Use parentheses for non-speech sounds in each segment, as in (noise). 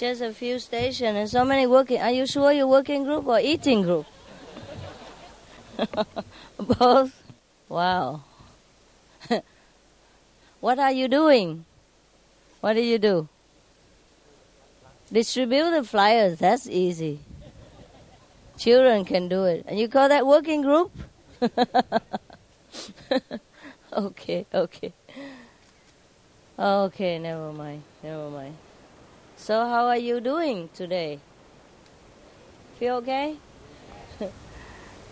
Just a few stations and so many working. Are you sure you're working group or eating group? (laughs) Both? Wow. (laughs) what are you doing? What do you do? Distribute the flyers. That's easy. Children can do it. And you call that working group? (laughs) okay, okay. Okay, never mind, never mind. So, how are you doing today? Feel okay? (laughs)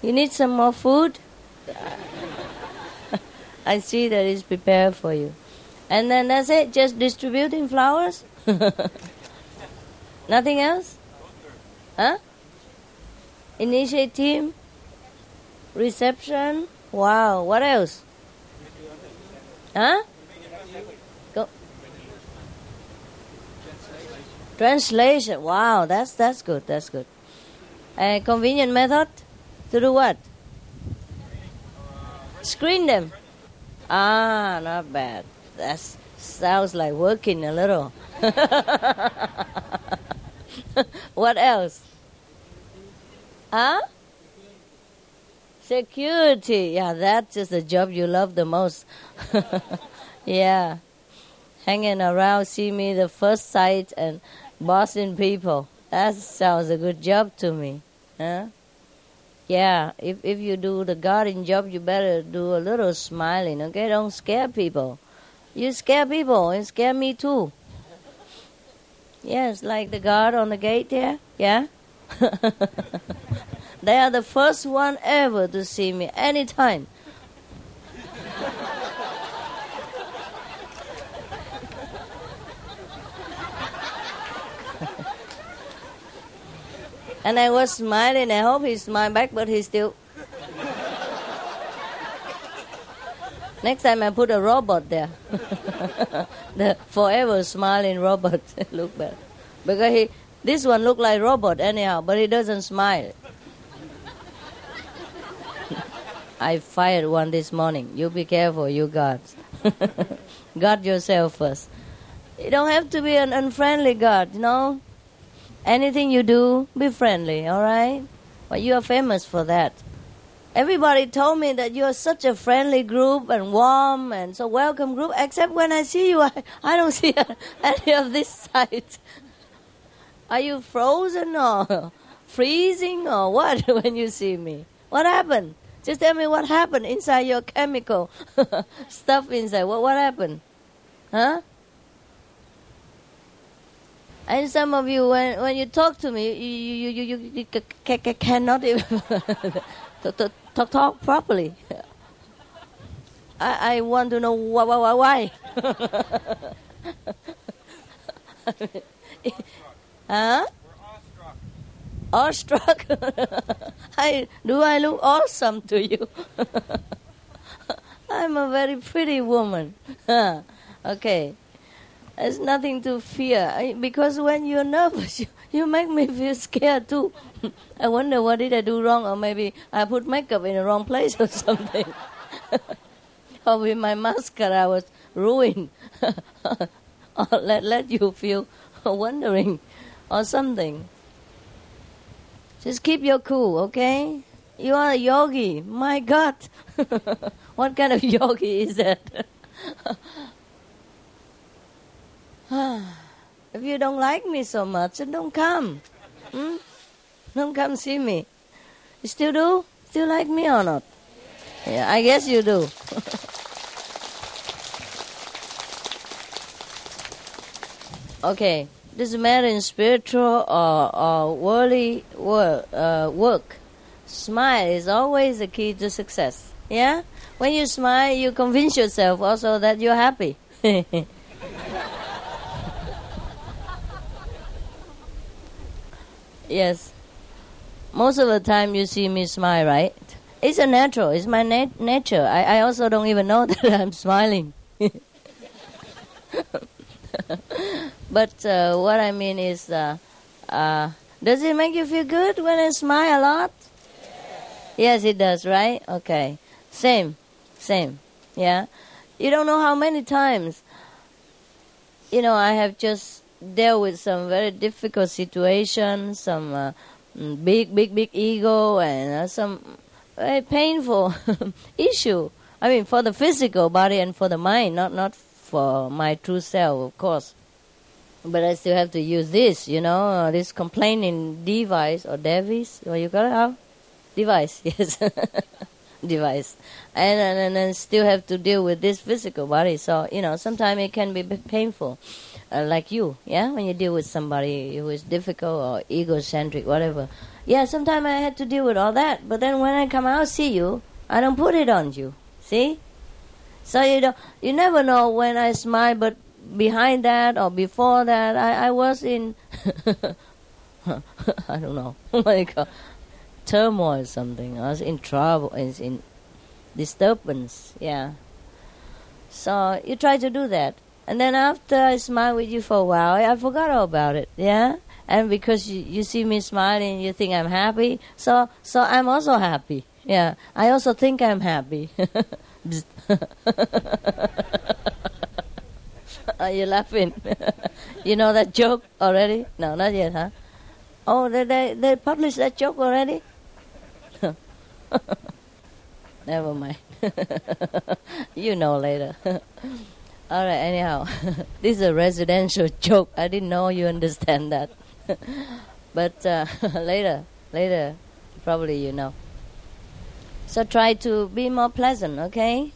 you need some more food? (laughs) I see that it's prepared for you. And then that's it, just distributing flowers? (laughs) Nothing else? Huh? Initiative? Reception? Wow, what else? Huh? Translation. Wow, that's that's good. That's good. A convenient method to do what? Screen them. Ah, not bad. That sounds like working a little. (laughs) what else? Huh? Security. Yeah, that's just the job you love the most. (laughs) yeah. Hanging around, see me the first sight and bossing people. That sounds a good job to me. Huh? Yeah, if if you do the guarding job, you better do a little smiling, okay? Don't scare people. You scare people, and scare me too. Yes, like the guard on the gate there. Yeah? (laughs) they are the first one ever to see me anytime. And I was smiling. I hope he smiled back, but he still. Next time I put a robot there. (laughs) the forever smiling robot (laughs) look better. Because he, this one look like robot anyhow, but he doesn't smile. (laughs) I fired one this morning. You be careful, you guards. guard yourself first. You don't have to be an unfriendly guard, you know. Anything you do, be friendly, all right? Well, you are famous for that. Everybody told me that you're such a friendly group and warm and so welcome group, except when I see you, (laughs) I, I don't see (laughs) any of this side. Are you frozen or (laughs) freezing or what when you see me? What happened? Just tell me what happened inside your chemical stuff inside. What, what happened? Huh? And some of you, when, when you talk to me, you, you, you, you, you cannot even (laughs) talk, talk, talk properly. I, I want to know why. why, why. (laughs) huh? Awestruck. (laughs) I, do I look awesome to you? I'm a very pretty woman. okay. There's nothing to fear I, because when you're nervous, (laughs) you, you make me feel scared too. (laughs) I wonder what did I do wrong, or maybe I put makeup in the wrong place or (laughs) something. or with my mascara I was ruined. or let let you feel wondering, or something. Just keep your cool, okay? You are a yogi. My God, what kind of yogi is that? If you don't like me so much, then don't come. Hmm? Don't come see me. You still do? Still like me or not? Yeah, I guess you do. (laughs) okay, this matter in spiritual or, or worldly work, uh, work. Smile is always the key to success. Yeah? When you smile, you convince yourself also that you're happy. (laughs) Yes. Most of the time you see me smile, right? It's a natural. It's my nat- nature. I, I also don't even know (laughs) that I'm smiling. (laughs) but uh, what I mean is, uh, uh, does it make you feel good when I smile a lot? Yes. yes, it does, right? Okay. Same. Same. Yeah. You don't know how many times, you know, I have just dealt with some very difficult situations, some uh, mm, big, big, big ego, and uh, some very painful (laughs) issue. I mean, for the physical body and for the mind, not not for my true self, of course. But I still have to use this, you know, uh, this complaining device or device, what you call it? How? Device, (laughs) yes. device. And, and, and then still have to deal with this physical body. So, you know, sometimes it can be painful. Uh, like you, yeah, when you deal with somebody who is difficult or egocentric, whatever. Yeah, sometimes I had to deal with all that. But then when I come out see you, I don't put it on you. See? So you don't, you never know when I smile, but behind that or before that, I, I was in, (laughs) I don't know, (laughs) like a turmoil or something. I was in trouble, in disturbance, yeah. So you try to do that. And then after I smile with you for a while, I, I forgot all about it, yeah? And because you, you see me smiling, you think I'm happy, so so I'm also happy. Yeah, I also think I'm happy. (laughs) Are you laughing? (laughs) you know that joke already? No, not yet, huh? Oh, they they, they published that joke already? (laughs) Never mind. you know later. All right, anyhow. (laughs) this is a residential (laughs) joke. I didn't know you understand that. (laughs) but uh, later, later, probably you know. So try to be more pleasant, okay?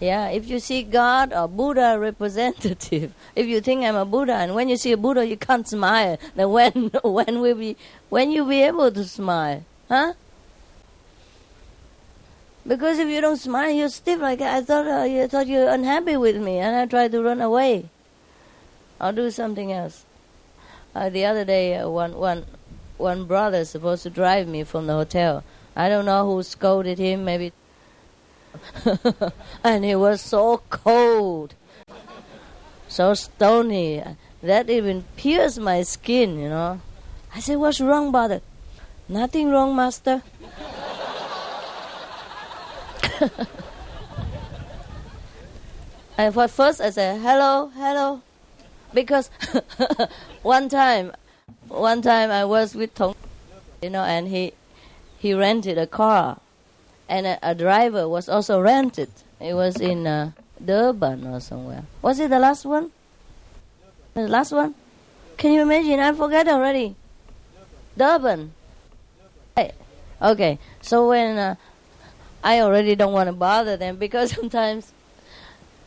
Yeah, if you see God or Buddha representative, if you think I'm a Buddha, and when you see a Buddha, you can't smile, then when when will be when you be able to smile, huh? Because if you don't smile, you're stiff like I thought. Uh, you thought you're unhappy with me, and I try to run away. I'll do something else. Uh, the other day, uh, one one one brother supposed to drive me from the hotel. I don't know who scolded him. Maybe (laughs) and it was so cold, so stony that even pierced my skin, you know. I said, What's wrong, brother? Nothing wrong, master. (laughs) and for first I said, Hello, hello. Because (laughs) one time, one time I was with Tong, you know, and he, he rented a car and a, a, driver was also rented. It was in uh, Durban or somewhere. Was it the last one? The last one? Can you imagine? I forget already. Durban. Hey. Okay, so when uh, I already don't want to bother them because (laughs) sometimes,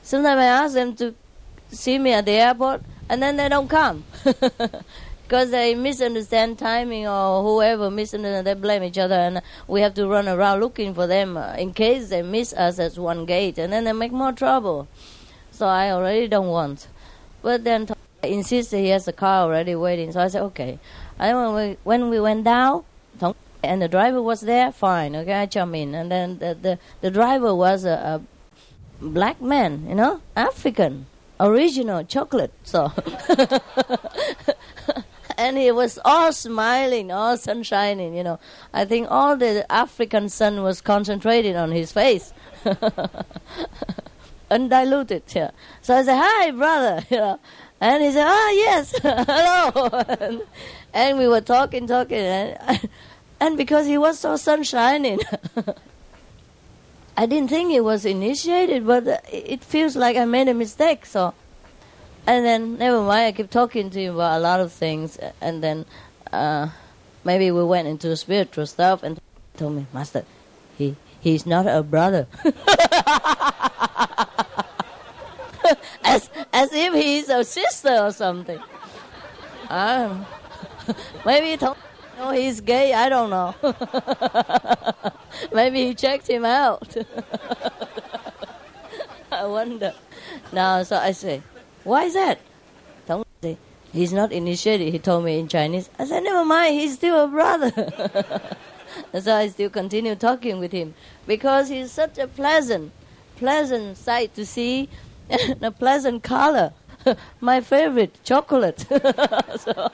sometimes I ask them to see me at the airport and then they don't come. (laughs) because they misunderstand timing or whoever misunderstand, they blame each other, and we have to run around looking for them uh, in case they miss us at one gate, and then they make more trouble. So I already don't want. But then insisted he has a car already waiting, so I said okay. And when we when we went down, and the driver was there, fine, okay, I jump in, and then the the, the driver was a, a black man, you know, African original chocolate. So (laughs) and he was all smiling, all sunshining, you know. I think all the African sun was concentrated on his face. (laughs) Undiluted, yeah. So I said, hi, brother, (laughs) you know. And he said, ah, yes, hello. and, and, we were talking, talking. And, and because he was so sunshining, (laughs) I didn't think he was initiated, but it feels like I made a mistake. So and then never mind. I kept talking to him about a lot of things, and then uh, maybe we went into spiritual stuff, and told me, Master, he he's not a brother. (laughs) as as if he's a sister or something. Um, (laughs) maybe he told no, he's gay. I don't know. (laughs) maybe he checked him out. (laughs) I wonder. Now, so I say, why is that? Say, he's not initiated, he told me in Chinese. I said, never mind, he's still a brother. (laughs) so I still continue talking with him because he's such a pleasant, pleasant sight to see and a pleasant color. My favorite, chocolate. so,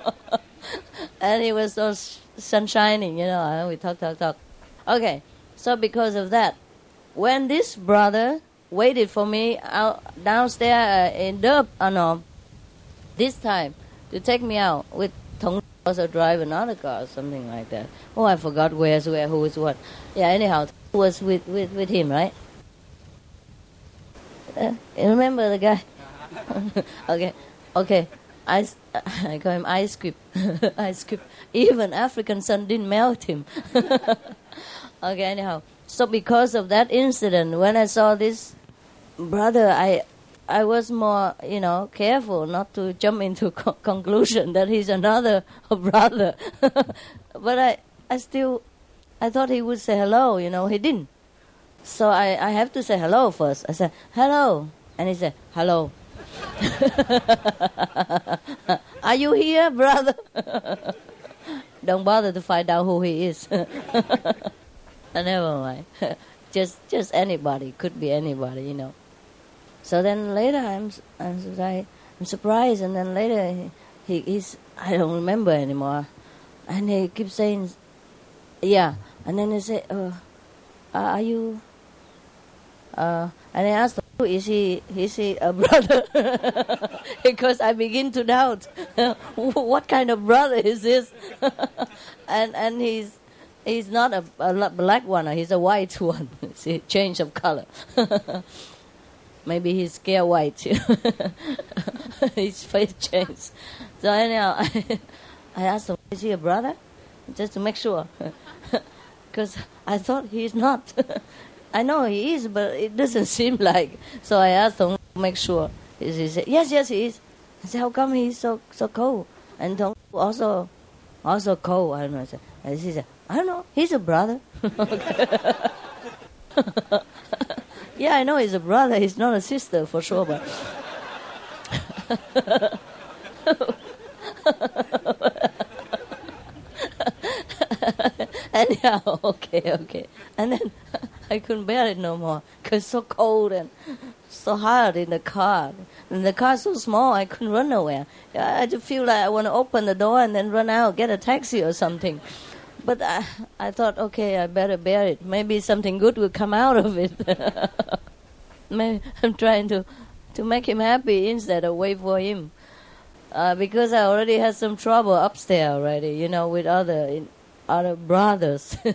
and he was so sunshining, you know, we talk, talk, talk. Okay, so because of that, when this brother waited for me out downstairs uh, in Durb, uh, no, this time to take me out with Tong also drive another car or something like that. Oh, I forgot where's where, who is what. Yeah, anyhow, was with, with, with him, right? Uh, you remember the guy? (laughs) okay, okay. I, I call him ice cream. (laughs) ice cream. Even African sun didn't melt him. (laughs) okay, anyhow. So because of that incident, when I saw this brother, I I was more, you know, careful not to jump into (laughs) co- conclusion that he's another brother. but I, I still, I thought he would say hello. You know, he didn't. So I, I have to say hello first. I said hello, and he said hello. (laughs) Are you here, brother? (laughs) Don't bother to find out who he is. (laughs) Never mind. just just anybody could be anybody, you know. So then later I'm I'm, surprised, and then later he, he's I don't remember anymore, and he keeps saying, yeah, and then he say, uh, are you? Uh, and I asked, oh, is he is he a brother? (laughs) because I begin to doubt, (laughs) what kind of brother is this? (laughs) and and he's he's not a, a black one, he's a white one. See, change of color. Maybe he's scared white. His face changed. So anyhow, I, I asked him, is he a brother? Just to make sure. Because I thought he's not. I know he is, but it doesn't (laughs) seem like. So I asked him to make sure. He said, yes, yes, he is. I said, how come he's so so cold? And Tong also also cold. I don't know. I said, and he said, I don't know. He's a brother. (laughs) Yeah, I know he's a brother. He's not a sister for sure, but. (laughs) Anyhow, okay, okay. And then I couldn't bear it no more because it's so cold and so hard in the car. And the car's so small, I couldn't run nowhere. I just feel like I want to open the door and then run out, get a taxi or something. But I, I thought, okay, I better bear it. Maybe something good will come out of it. (laughs) I'm trying to, to make him happy instead of wait for him. Uh, because I already had some trouble upstairs already, you know, with other in, other brothers. (laughs)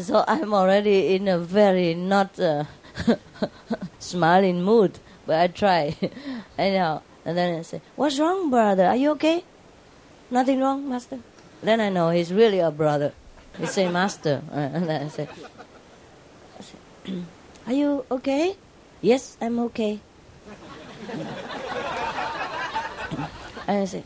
so I'm already in a very not uh, (laughs) smiling mood. But I try, (laughs) anyhow. And then I say, "What's wrong, brother? Are you okay? Nothing wrong, master." Then I know he's really a brother. He say, Master. (laughs) And then I say (clears throat) Are you okay? Yes, I'm okay. and I say,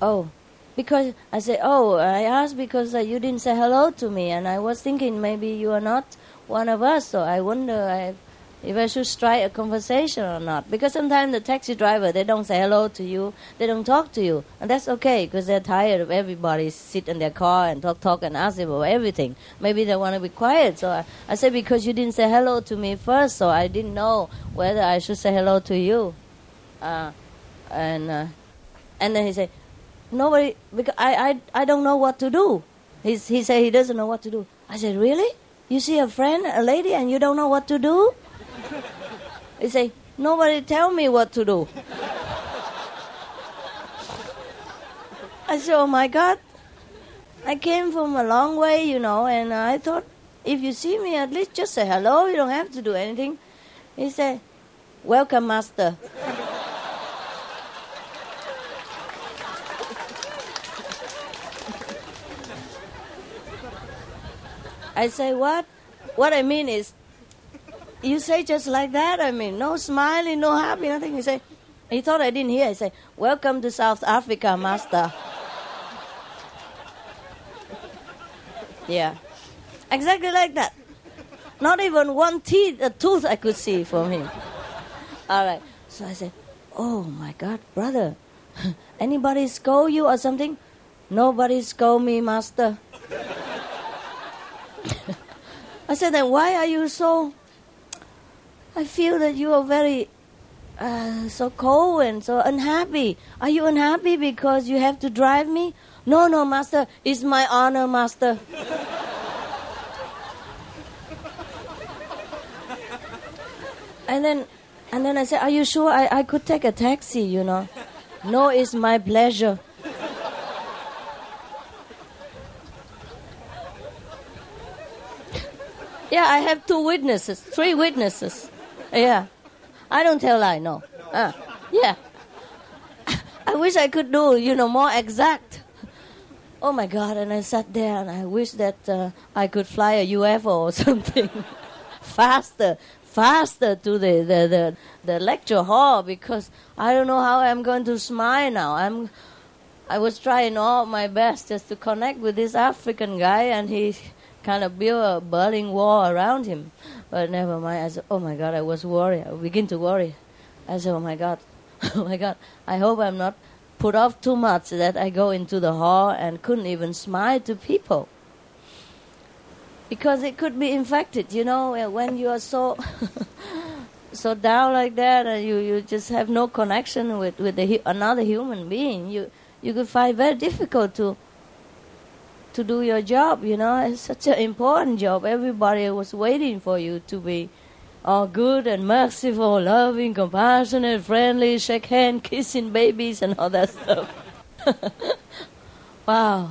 Oh, because I say, Oh, I asked because uh, you didn't say hello to me, and I was thinking maybe you are not one of us, so I wonder if I should strike a conversation or not. Because sometimes the taxi driver, they don't say hello to you, they don't talk to you. And that's okay because they're tired of everybody sit in their car and talk, talk and ask about everything. Maybe they want to be quiet. So I, I say, because you didn't say hello to me first, so I didn't know whether I should say hello to you. Uh, and, uh, and then he said, nobody, because I, I, I don't know what to do. He's, he said he doesn't know what to do. I said, really? You see a friend, a lady, and you don't know what to do? He said, nobody tell me what to do. I said, oh my God. I came from a long way, you know, and I thought, if you see me, at least just say hello. You don't have to do anything. He said, welcome, master. I say, what? What I mean is, you say just like that. I mean, no smiling, no happy, nothing. You say, he thought I didn't hear. I say, welcome to South Africa, master. yeah, exactly like that. Not even one teeth, a tooth I could see from him. All right. So I said, oh my God, brother, (laughs) anybody scold you or something? Nobody scold me, master. (laughs) I said, then why are you so I feel that you are very uh, so cold and so unhappy. Are you unhappy because you have to drive me? No, no, master. It's my honor, master. (laughs) And then, and then I said, "Are you sure I, I could take a taxi?" You know, no, it's my pleasure. Yeah, I have two witnesses, three witnesses. Yeah, I don't tell lie. No. Uh, yeah. (laughs) I wish I could do, you know, more exact. Oh my God! And I sat there and I wish that uh, I could fly a UFO or (laughs) something faster, faster to the, the, the, the lecture hall because I don't know how I'm going to smile now. I'm, I was trying all my best just to connect with this African guy, and he kind of build a Berlin wall around him. But never mind. I said, "Oh my God!" I was worried. I begin to worry. I said, "Oh my God, (laughs) oh my God! I hope I'm not put off too much that I go into the hall and couldn't even smile to people." because it could be infected. You know, uh, when you are so (laughs) so down like that, and you, you just have no connection with with the, another human being, you you could find very difficult to to do your job. You know, it's such an important job. Everybody was waiting for you to be all good and merciful, loving, compassionate, friendly, shake hand, (laughs) kissing babies, and all that stuff. (laughs) wow.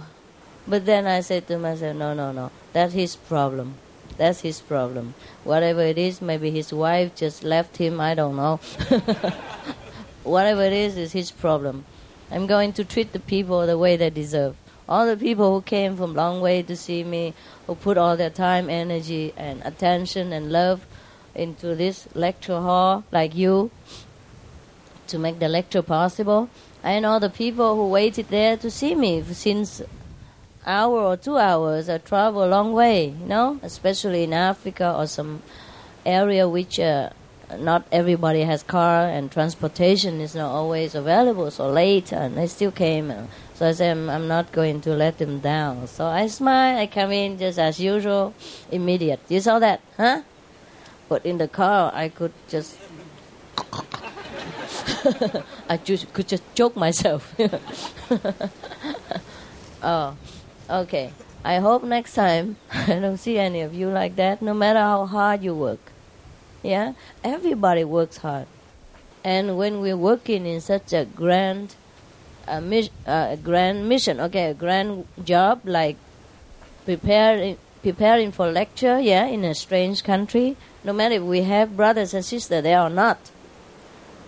But then I said to myself, no, no, no. That's his problem. That's his problem. Whatever it is, maybe his wife just left him, I don't know. (laughs) Whatever it is, is his problem. I'm going to treat the people the way they deserve. All the people who came from long way to see me, who put all their time, energy, and attention and love into this lecture hall, like you, to make the lecture possible, and all the people who waited there to see me since hour or two hours, I travel a long way, you know, especially in Africa or some area which uh, not everybody has car and transportation is not always available. So late, and they still came. So I said, I'm, I'm not going to let them down. So I smile, I come in just as usual, immediate. You saw that, huh? But in the car, I could just. (laughs) I just could just choke myself. (laughs) oh, Okay. I hope next time (laughs) I don't see any of you like that, no matter how hard you work. Yeah? Everybody works hard. And when we're working in such a grand, uh, mis- uh, grand mission, okay, a grand job like preparing, preparing for lecture, yeah, in a strange country, no matter if we have brothers and sisters there or not.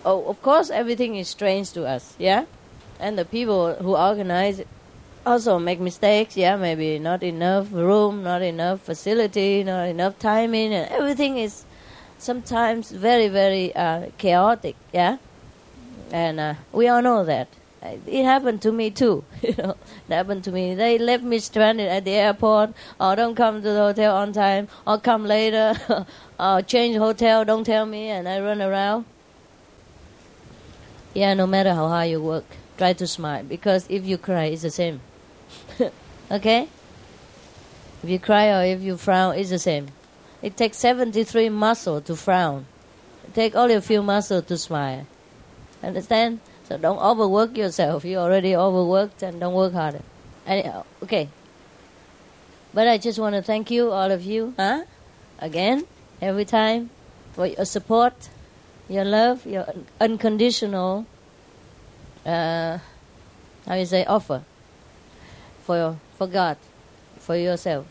Oh, of course, everything is strange to us, yeah? And the people who organize also make mistakes. Yeah, maybe not enough room, not enough facility, not enough timing, and everything is sometimes very, very uh, chaotic. Yeah, and uh, we all know that. It happened to me too. (laughs) you know, it happened to me. They left me stranded at the airport, or don't come to the hotel on time, or come later, (laughs) or change hotel, don't tell me, and I run around. Yeah, no matter how hard you work, try to smile because if you cry, it's the same. (laughs) okay? If you cry or if you frown, it's the same. It takes 73 muscle to frown. It takes only a few muscle to smile. Understand? So don't overwork yourself. You're already overworked and don't work harder. Anyhow, okay. But I just want to thank you, all of you, huh? Again, every time, for your support, your love, your unconditional, uh, how you say, offer for, for God, for yourself.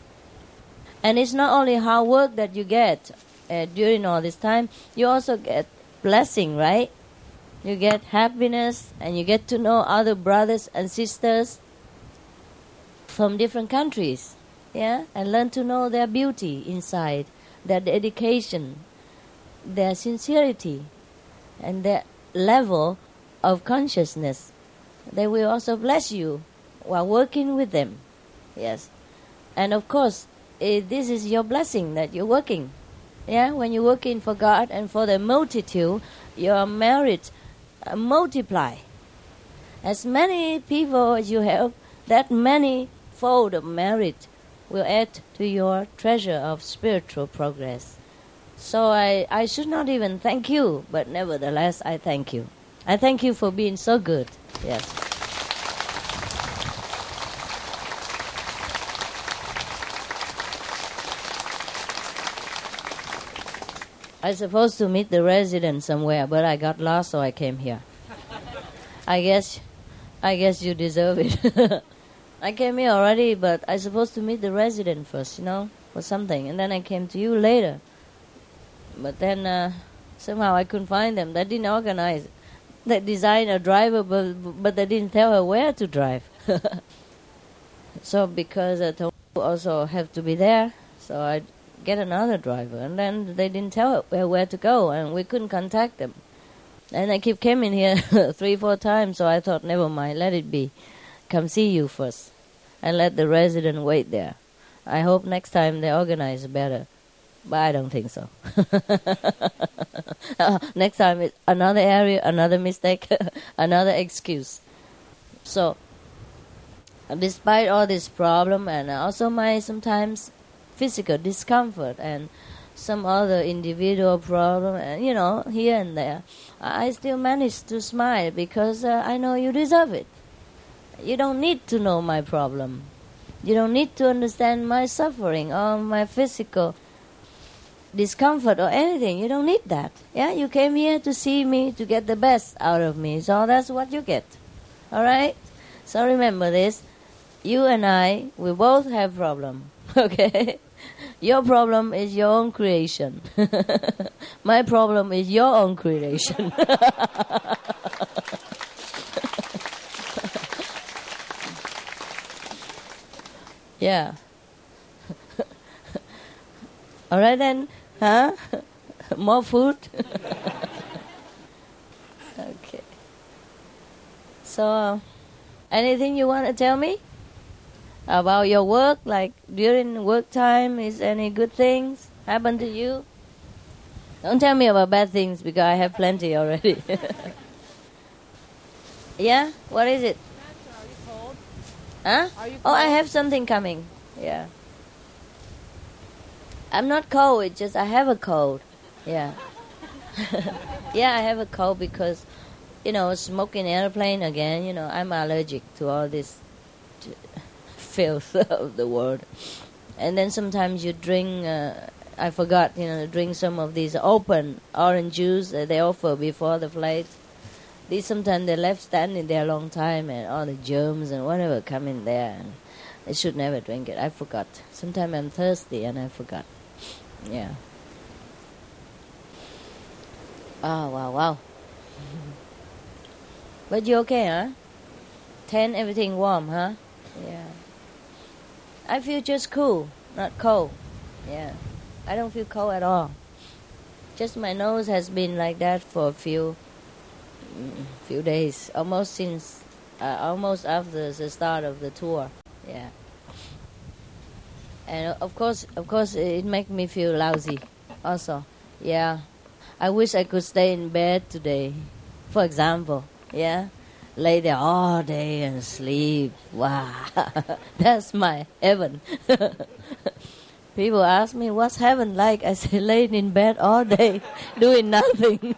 And it's not only hard work that you get uh, during all this time, you also get blessing, right? You get happiness and you get to know other brothers and sisters from different countries, yeah? And learn to know their beauty inside, their dedication, their sincerity, and their level of consciousness. They will also bless you while working with them. Yes. And of course, eh, this is your blessing that you're working. Yeah, when you're working for God and for the multitude, your merit Uh, multiply. As many people as you have, that many fold of merit will add to your treasure of spiritual progress. So I, I should not even thank you, but nevertheless I thank you. I thank you for being so good. Yes. I supposed to meet the resident somewhere, but I got lost, so I came here. I guess, I guess you deserve it. (laughs) I came here already, but I supposed to meet the resident first, you know, or something, and then I came to you later. But then uh, somehow I couldn't find them. They didn't organize. They designed a driver, but but they didn't tell her where to drive. (laughs) so because I also have to be there, so I get another driver, and then they didn't tell her where to go, and we couldn't contact them. And I keep coming here (laughs) three, four times, so I thought, never mind, let it be. Come see you first, and let the resident wait there. I hope next time they organize better, but I don't think so. (laughs) uh, next time, it's another area, another mistake, (laughs) another excuse. So, despite all this problem and also my sometimes physical discomfort and some other individual problem, and you know, here and there, I still manage to smile because uh, I know you deserve it. You don't need to know my problem. You don't need to understand my suffering or my physical discomfort or anything. You don't need that. Yeah, you came here to see me to get the best out of me. So that's what you get. All right? So remember this. You and I, we both have problem. (laughs) Okay? Your problem is your own creation. (laughs) My problem is your own creation. (laughs) yeah. All right then, huh? More food? okay. So, uh, anything you want to tell me? About your work, like during work time, is any good things happen to you? Don't tell me about bad things because I have plenty already. (laughs) yeah, what is it? Huh? Oh, I have something coming. Yeah. I'm not cold. It's just I have a cold. Yeah. (laughs) yeah, I have a cold because, you know, smoking airplane again. You know, I'm allergic to all this filth (laughs) of the world. And then sometimes you drink. Uh, I forgot, you know, drink some of these open orange juice that they offer before the flight. These sometimes they left standing there a long time, and all the germs and whatever come in there. And I should never drink it. I forgot. Sometimes I'm thirsty and I forgot. Yeah. Oh wow wow. (laughs) but you okay, huh? Ten everything warm, huh? Yeah. I feel just cool, not cold. Yeah. I don't feel cold at all. Just my nose has been like that for a few mm, few days, almost since uh, almost after the start of the tour. Yeah. And of course, of course, it makes me feel lousy. Also, yeah. I wish I could stay in bed today, for example. Yeah, lay there all day and sleep. Wow, (laughs) that's my heaven. (laughs) People ask me, "What's heaven like?" I say, "Laying in bed all day, (laughs) doing nothing."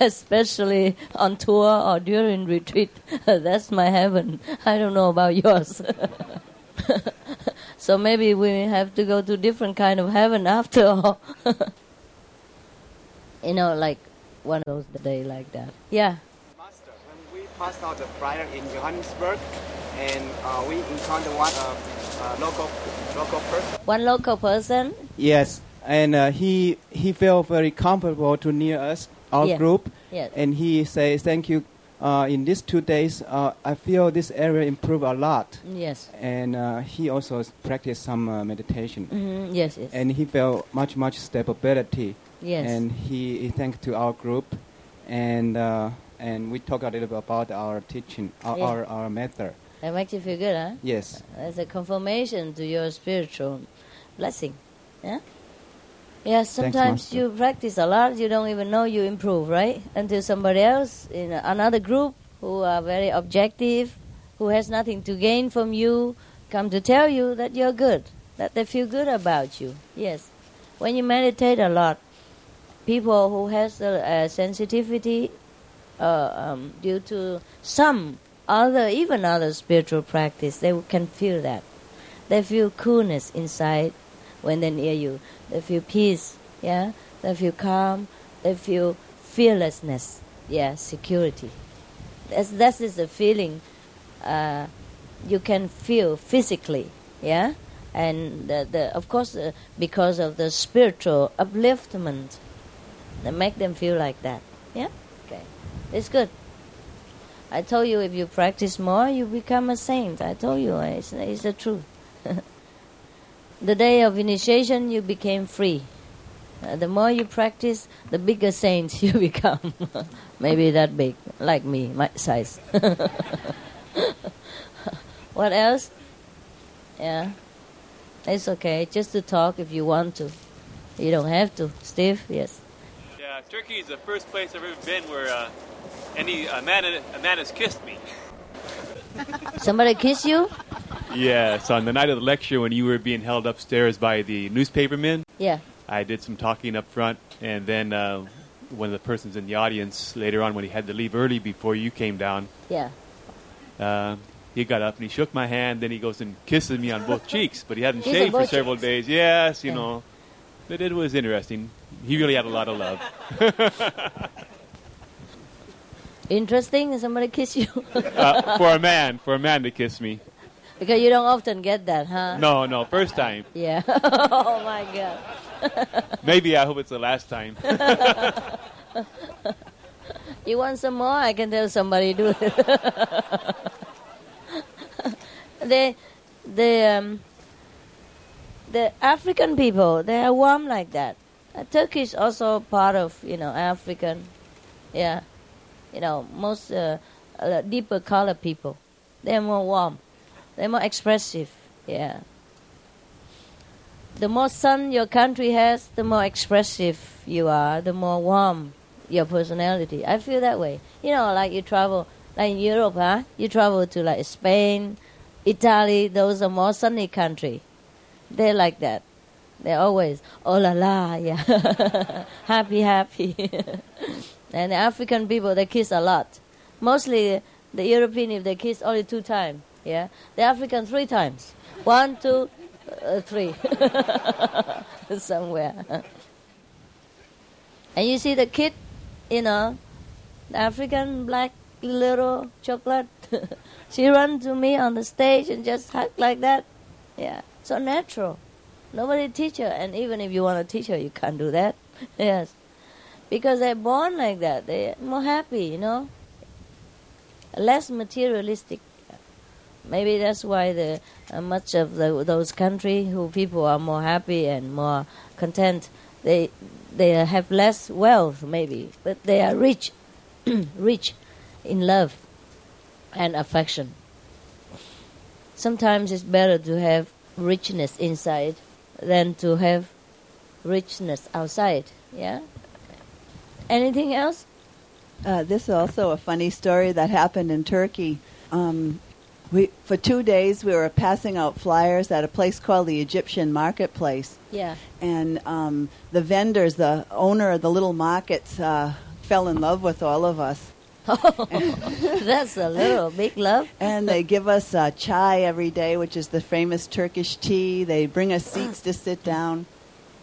Especially on tour or during retreat, that's my heaven. I don't know about yours. so maybe we have to go to different kind of heaven after all. you know, like one of those day like that. Yeah. Master, when we passed out the flyer in Johannesburg, and uh, we encountered one uh, uh, local local person. One local person. Yes, and uh, he he felt very comfortable to near us, our Yeah. group, Yes. and he says, "Thank you." Uh, in these two days, uh, I feel this area improved a lot, Yes. and uh, he also practiced some uh, meditation, hmm Yes. Yes. and he felt much much stability. yes. And he, he thanked to our group, and uh, and we talk a little bit about our teaching, our Yeah. our, our method. that makes you feel good, huh? Yes, That's a confirmation to your spiritual blessing. Yeah? Yes, sometimes Master. you practice a lot, you don't even know you improve, right? Until somebody else in another group who are very objective, who has nothing to gain from you, come to tell you that you're good, that they feel good about you. Yes. When you meditate a lot, people who has a, a sensitivity uh, um, due to some other, even other spiritual practice, they can feel that. They feel coolness inside when they're near you. They feel peace Yeah, they feel calm. They feel fearlessness. Yeah, security. That's that is a feeling uh, you can feel physically. Yeah, and the, the of course uh, because of the spiritual upliftment, that make them feel like that. Yeah, it's good. I told you if you practice more, you become a saint. I told you, it's, it's the truth. (laughs) the day of initiation, you became free. Uh, the more you practice, the bigger saint (laughs) you become. (laughs) Maybe that big, like me, my size. what else? Yeah, it's okay. Just to talk if you want to. You don't have to. Steve, yes. Yeah, Turkey is the first place I've ever been where uh, any a man a man has kissed me. Somebody kiss you? Yes, on the night of the lecture when you were being held upstairs by the newspapermen. Yeah. I did some talking up front, and then uh, one of the persons in the audience later on, when he had to leave early before you came down, Yeah. uh, he got up and he shook my hand. Then he goes and kisses me on both cheeks, but he hadn't These shaved for both several cheeks. days. Yes, you Yeah. know, but it was interesting. He really had a lot of love. (laughs) Interesting. Somebody kiss you (laughs) uh, for a man, for a man to kiss me. because you don't often get that, huh? No, no, first time. Yeah. (laughs) oh my God. (laughs) Maybe I hope it's the last time. You want some more? I can tell somebody do it. the the um, the African people they are warm like that. Uh, Turkey is also part of you know African, yeah, you know most uh, uh, deeper color people. They are more warm. They're more expressive. Yeah. The more sun your country has, the more expressive you are. The more warm your personality. I feel that way. You know, like you travel, like in Europe, huh? You travel to like Spain, Italy. Those are more sunny country. They're like that. They're always oh la la, yeah, (laughs) happy happy. (laughs) and the African people they kiss a lot. Mostly the European if they kiss only two times. Yeah, the African three times. One, two, uh, three. (laughs) Somewhere. And you see the kid, you know, the African black little chocolate. (laughs) she run to me on the stage and just hug like that. Yeah, so natural. Nobody teach her, and even if you want to teach her, you can't do that. (laughs) yes, because they're born like that. They're more happy, you know, less materialistic. Maybe that's why the uh, much of the, those country who people are more happy and more content. They they have less wealth, maybe, but they are rich, (clears throat) rich in love and affection. Sometimes it's better to have richness inside than to have richness outside. Yeah. Anything else? Uh, this is also a funny story that happened in Turkey. Um, we, for two days, we were passing out flyers at a place called the Egyptian Marketplace. Yeah. And um, the vendors, the owner of the little markets, uh, fell in love with all of us. (laughs) That's a little big love. (laughs) And they give us uh, chai every day, which is the famous Turkish tea. They bring us seats to sit down.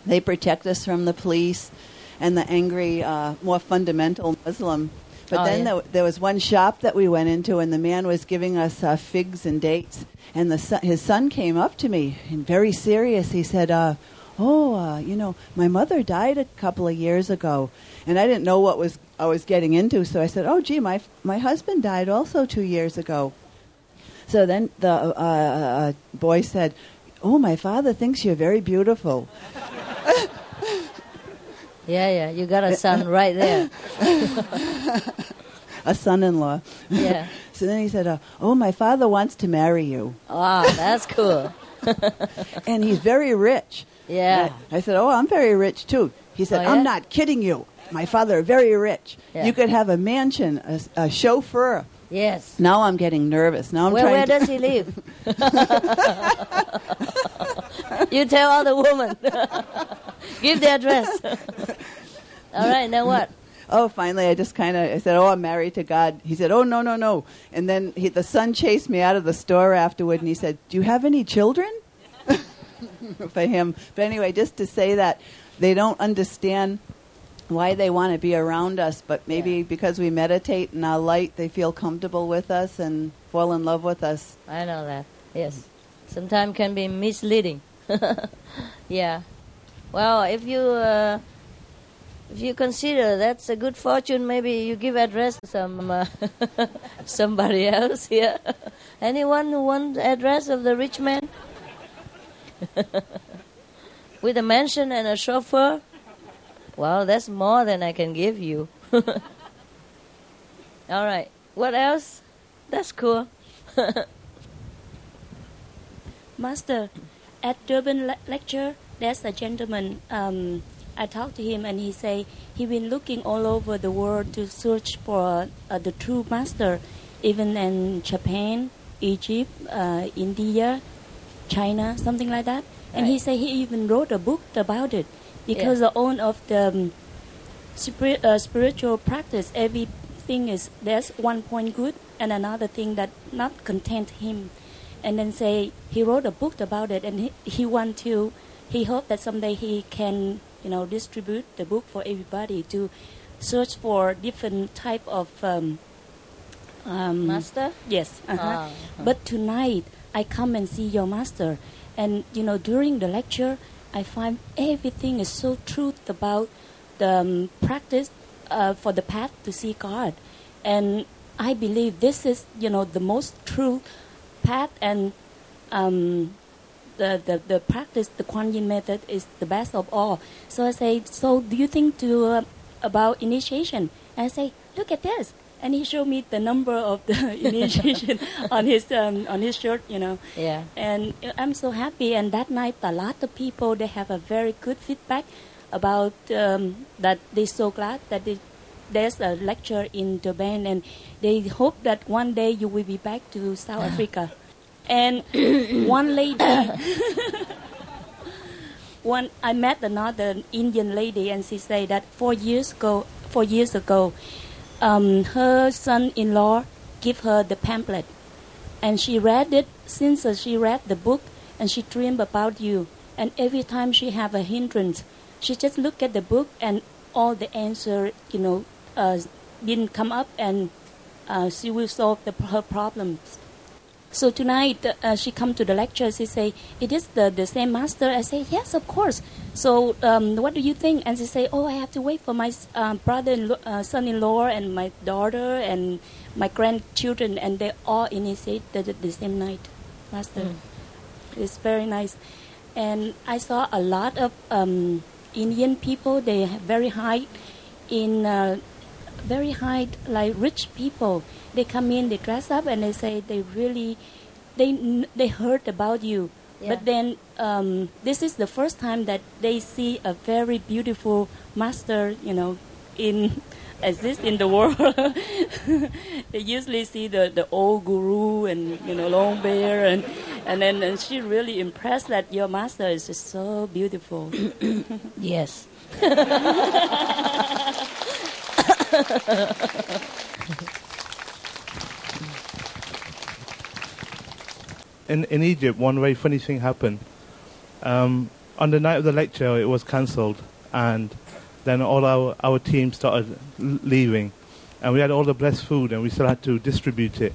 They protect us from the police and the angry, uh, more fundamental Muslim. But Oh, then yeah. there, there was one shop that we went into, and the man was giving us uh, figs and dates. And the son, his son came up to me, and very serious. He said, uh, "Oh, uh, you know, my mother died a couple of years ago, and I didn't know what was I was getting into. So I said, "Oh, gee, my my husband died also two years ago." So then the uh, uh, boy said, "Oh, my father thinks you're very beautiful." (laughs) Yeah, yeah. You got a son right there. (laughs) A son-in-law. Yeah. (laughs) So then he said, uh, "Oh, my father wants to marry you, Wow, that's cool. (laughs) and he's very rich." Yeah. I said, "Oh, I'm very rich too." He said, Oh, yeah? "I'm not kidding you. My father very rich. Yeah. You could have a mansion, a, a chauffeur." Yes. Now I'm getting nervous. Now I'm Where, trying where does he live? you tell all the women. Give the address. All right, now what? (laughs) Oh, finally, I just kind of I said, "Oh, I'm married to God." He said, "Oh, no, no, no." And then he, the son chased me out of the store afterward, and he said, "Do you have any children?" (laughs) For him, but anyway, just to say that they don't understand why they want to be around us, but maybe Yeah. because we meditate in our light, they feel comfortable with us and fall in love with us. I know that. Yes. Sometimes can be misleading. (laughs) yeah. Well, if you uh, if you consider that's a good fortune, maybe you give address to some uh, (laughs) somebody else here. (laughs) Anyone who wants address of the rich man (laughs) with a mansion and a chauffeur? Well, that's more than I can give you. All right. What else? That's cool. Master, at Durban le- lecture, there's a gentleman. Um, I talked to him, and he say he been looking all over the world to search for uh, the true master, even in Japan, Egypt, uh, India, China, something like that. And he say he even wrote a book about it because the own of the um, uh, spiritual practice, everything is there's one point good and another thing that not content him. And then say he wrote a book about it and he, he want to he hope that someday he can you know distribute the book for everybody to search for different type of um, um, Master? yes uh-huh. Ah, but tonight i come and see your master and you know during the lecture i find everything is so truth about the um, practice uh, for the path to see god and i believe this is you know the most true path and um, the, the, the practice, the Kuan Yin method is the best of all. So I say, so do you think to uh, about initiation? And I say, look at this. And he showed me the number of the (laughs) initiation (laughs) on his um, on his shirt, you know. Yeah. And I'm so happy. And that night, a lot of people they have a very good feedback about um, that. They're so glad that they, there's a lecture in Durban, and they hope that one day you will be back to South (laughs) Africa. And (coughs) one lady, (coughs) one I met another Indian lady, and she said that four years ago, four years ago, um, her son-in-law give her the pamphlet, and she read it. Since she read the book, and she dreamed about you, and every time she have a hindrance, she just look at the book, and all the answer, you know, uh, didn't come up, and uh, she will solve the, her problems. So tonight uh, she come to the lecture. She say, "It is the, the same master." I say, "Yes, of course." So um, what do you think? And she say, "Oh, I have to wait for my uh, brother, uh, son-in-law, and my daughter, and my grandchildren, and they all initiate the, same night, master." It's very nice, and I saw a lot of um, Indian people. They have very high in. Uh, very high, like rich people. They come in, they dress up, and they say they really, they they heard about you. Yeah. But then um, this is the first time that they see a very beautiful master, you know, in (laughs) exist in the world. (laughs) they usually see the, the old guru and you know long bear and and then and she really impressed that your master is just so beautiful. (coughs) Yes. (laughs) in, in Egypt, one very funny thing happened. Um, on the night of the lecture, it was cancelled, and then all our, our team started leaving, and we had all the blessed food, and we still had to distribute it.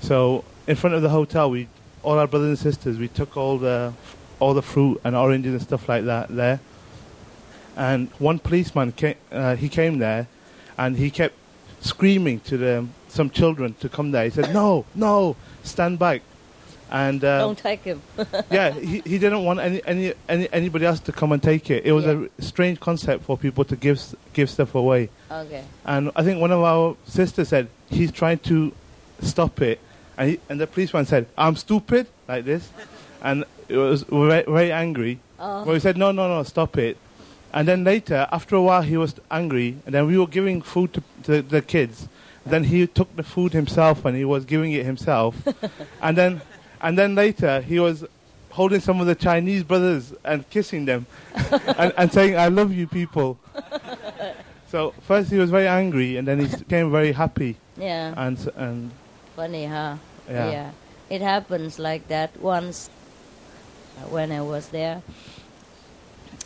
So in front of the hotel, we all our brothers and sisters, we took all the all the fruit and oranges and stuff like that there. And one policeman came, uh, he came there, and he kept screaming to the, some children to come there. He said, "No, no, stand back." And uh, Don't take him. (laughs) yeah, he, he didn't want any, any, any anybody else to come and take it. It was Yeah. a strange concept for people to give give stuff away. okay. And I think one of our sisters said he's trying to stop it, and he, and the policeman said, "I'm stupid," like this, and it was very, very angry. Oh. Well, we said, "No, no, no, stop it." And then later, after a while, he was angry, and then we were giving food to, to the kids. Then he took the food himself, and he was giving it himself. (laughs) and then, and then later, he was holding some of the Chinese brothers and kissing them, (laughs) and, and saying, "I love you, people." So first he was very angry, and then he (laughs) became very happy, Yeah. and and Funny, huh? Yeah. It happens like that once uh, when I was there.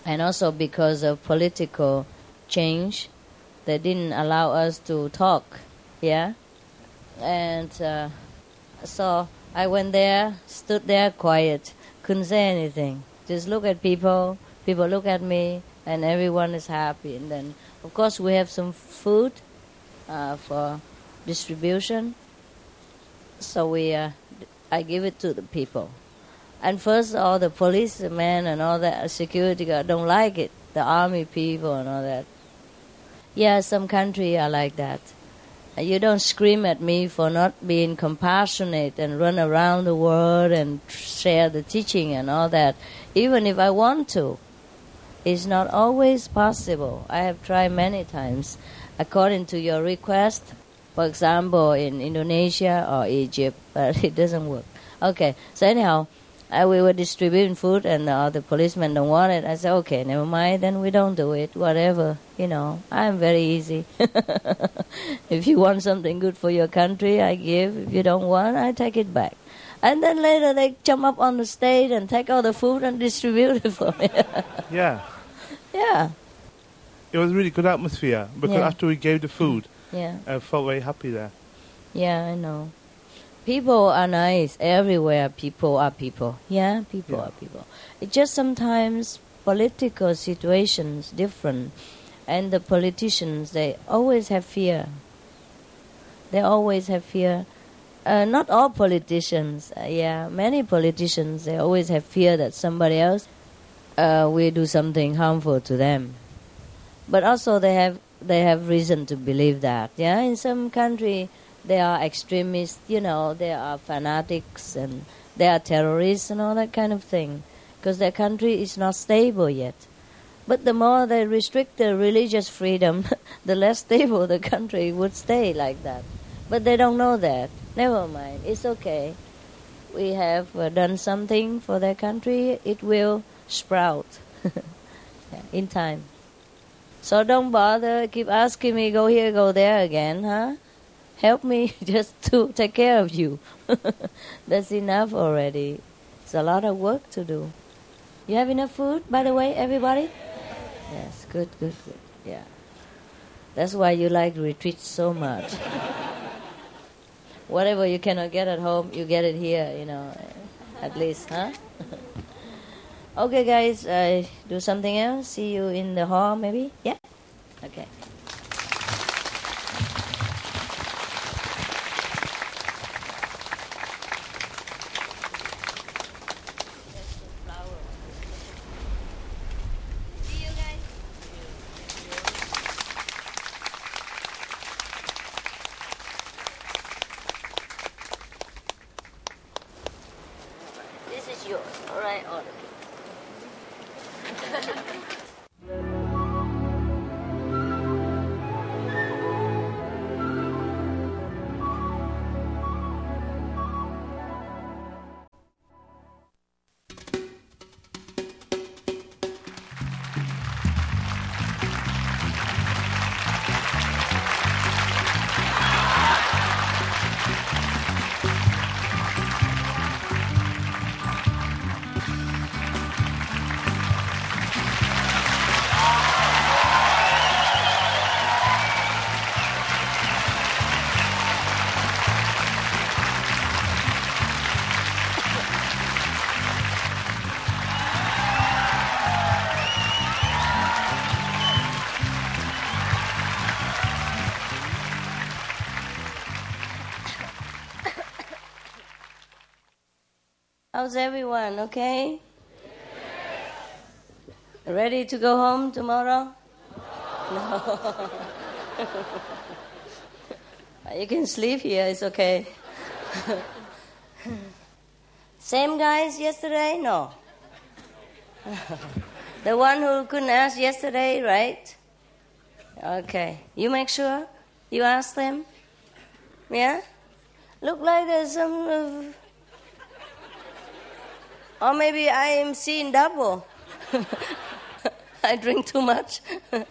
and also because of political change, they didn't allow us to talk. Yeah, and uh, so I went there, stood there quiet, couldn't say anything. Just look at people. People look at me, and everyone is happy. And then, of course, we have some food uh, for distribution. So we, uh, I give it to the people. And first, all the policemen and all that security guard don't like it. The army people and all that. Yeah, some country are like that. You don't scream at me for not being compassionate and run around the world and share the teaching and all that. Even if I want to, it's not always possible. I have tried many times. According to your request, for example, in Indonesia or Egypt, (laughs) but it doesn't work. Okay, so anyhow, uh, we were distributing food and the policemen don't want it. I said, okay, never mind, then we don't do it, whatever. You know, I'm very easy. (laughs) if you want something good for your country, I give. If you don't want, I take it back. And then later they jump up on the stage and take all the food and (laughs) distribute it for me. (laughs) Yeah. yeah, It was a really good atmosphere because Yeah. after we gave the food, yeah. I felt very happy there. Yeah, I know. People are nice everywhere. People are people. Yeah, people Yeah. are people. It's just sometimes political situations different, and the politicians they always have fear. They always have fear. Uh, not all politicians. Uh, yeah, many politicians they always have fear that somebody else uh, will do something harmful to them. But also they have they have reason to believe that. Yeah, in some country they are extremists, you know, they are fanatics and they are terrorists and all that kind of thing because their country is not stable yet. But the more they restrict the religious freedom, (laughs) the less stable the country would stay like that. But they don't know that. Never mind, it's okay. We have uh, done something for their country, it will sprout (laughs) in time. So don't bother, keep asking me, go here, go there again, huh? Help me (laughs) just to take care of you. (laughs) That's enough already. It's a lot of work to do. You have enough food, by the way, everybody? Yes, good, good, good. Yeah. That's why you like retreats so much. (laughs) Whatever you cannot get at home, you get it here, you know, at least, huh? okay, guys, uh, do something else. See you in the hall, maybe? Yeah? Okay. How's everyone? Okay? Ready to go home tomorrow? No. (laughs) you can sleep here, it's okay. (laughs) Same guys yesterday? No. (laughs) the one who couldn't ask yesterday, right? Okay. You make sure you ask them? Yeah? Look like there's some. Uh, or maybe I am seeing double. (laughs) I drink too much. (laughs)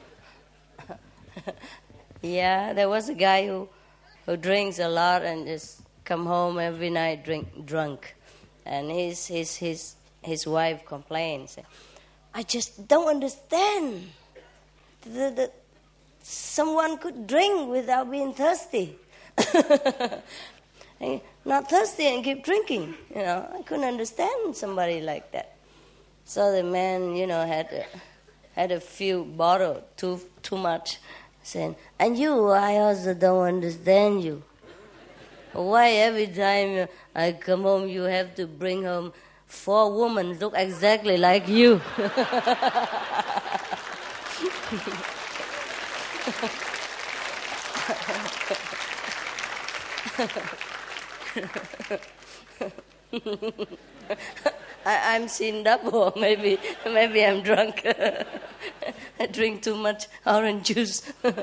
yeah, there was a guy who, who drinks a lot and just come home every night drink drunk, and his his his his wife complains, I just don't understand. The, the, someone could drink without being thirsty. (laughs) Not thirsty and keep drinking. You know, I couldn't understand somebody like that. So the man, you know, had a, had a few bottle, too too much, saying, "And you, I also don't understand you. Why every time I come home, you have to bring home four women look exactly like you?" (laughs) (laughs) (laughs) I, I'm seen double. Maybe, maybe I'm drunk. (laughs) I drink too much orange juice. (laughs)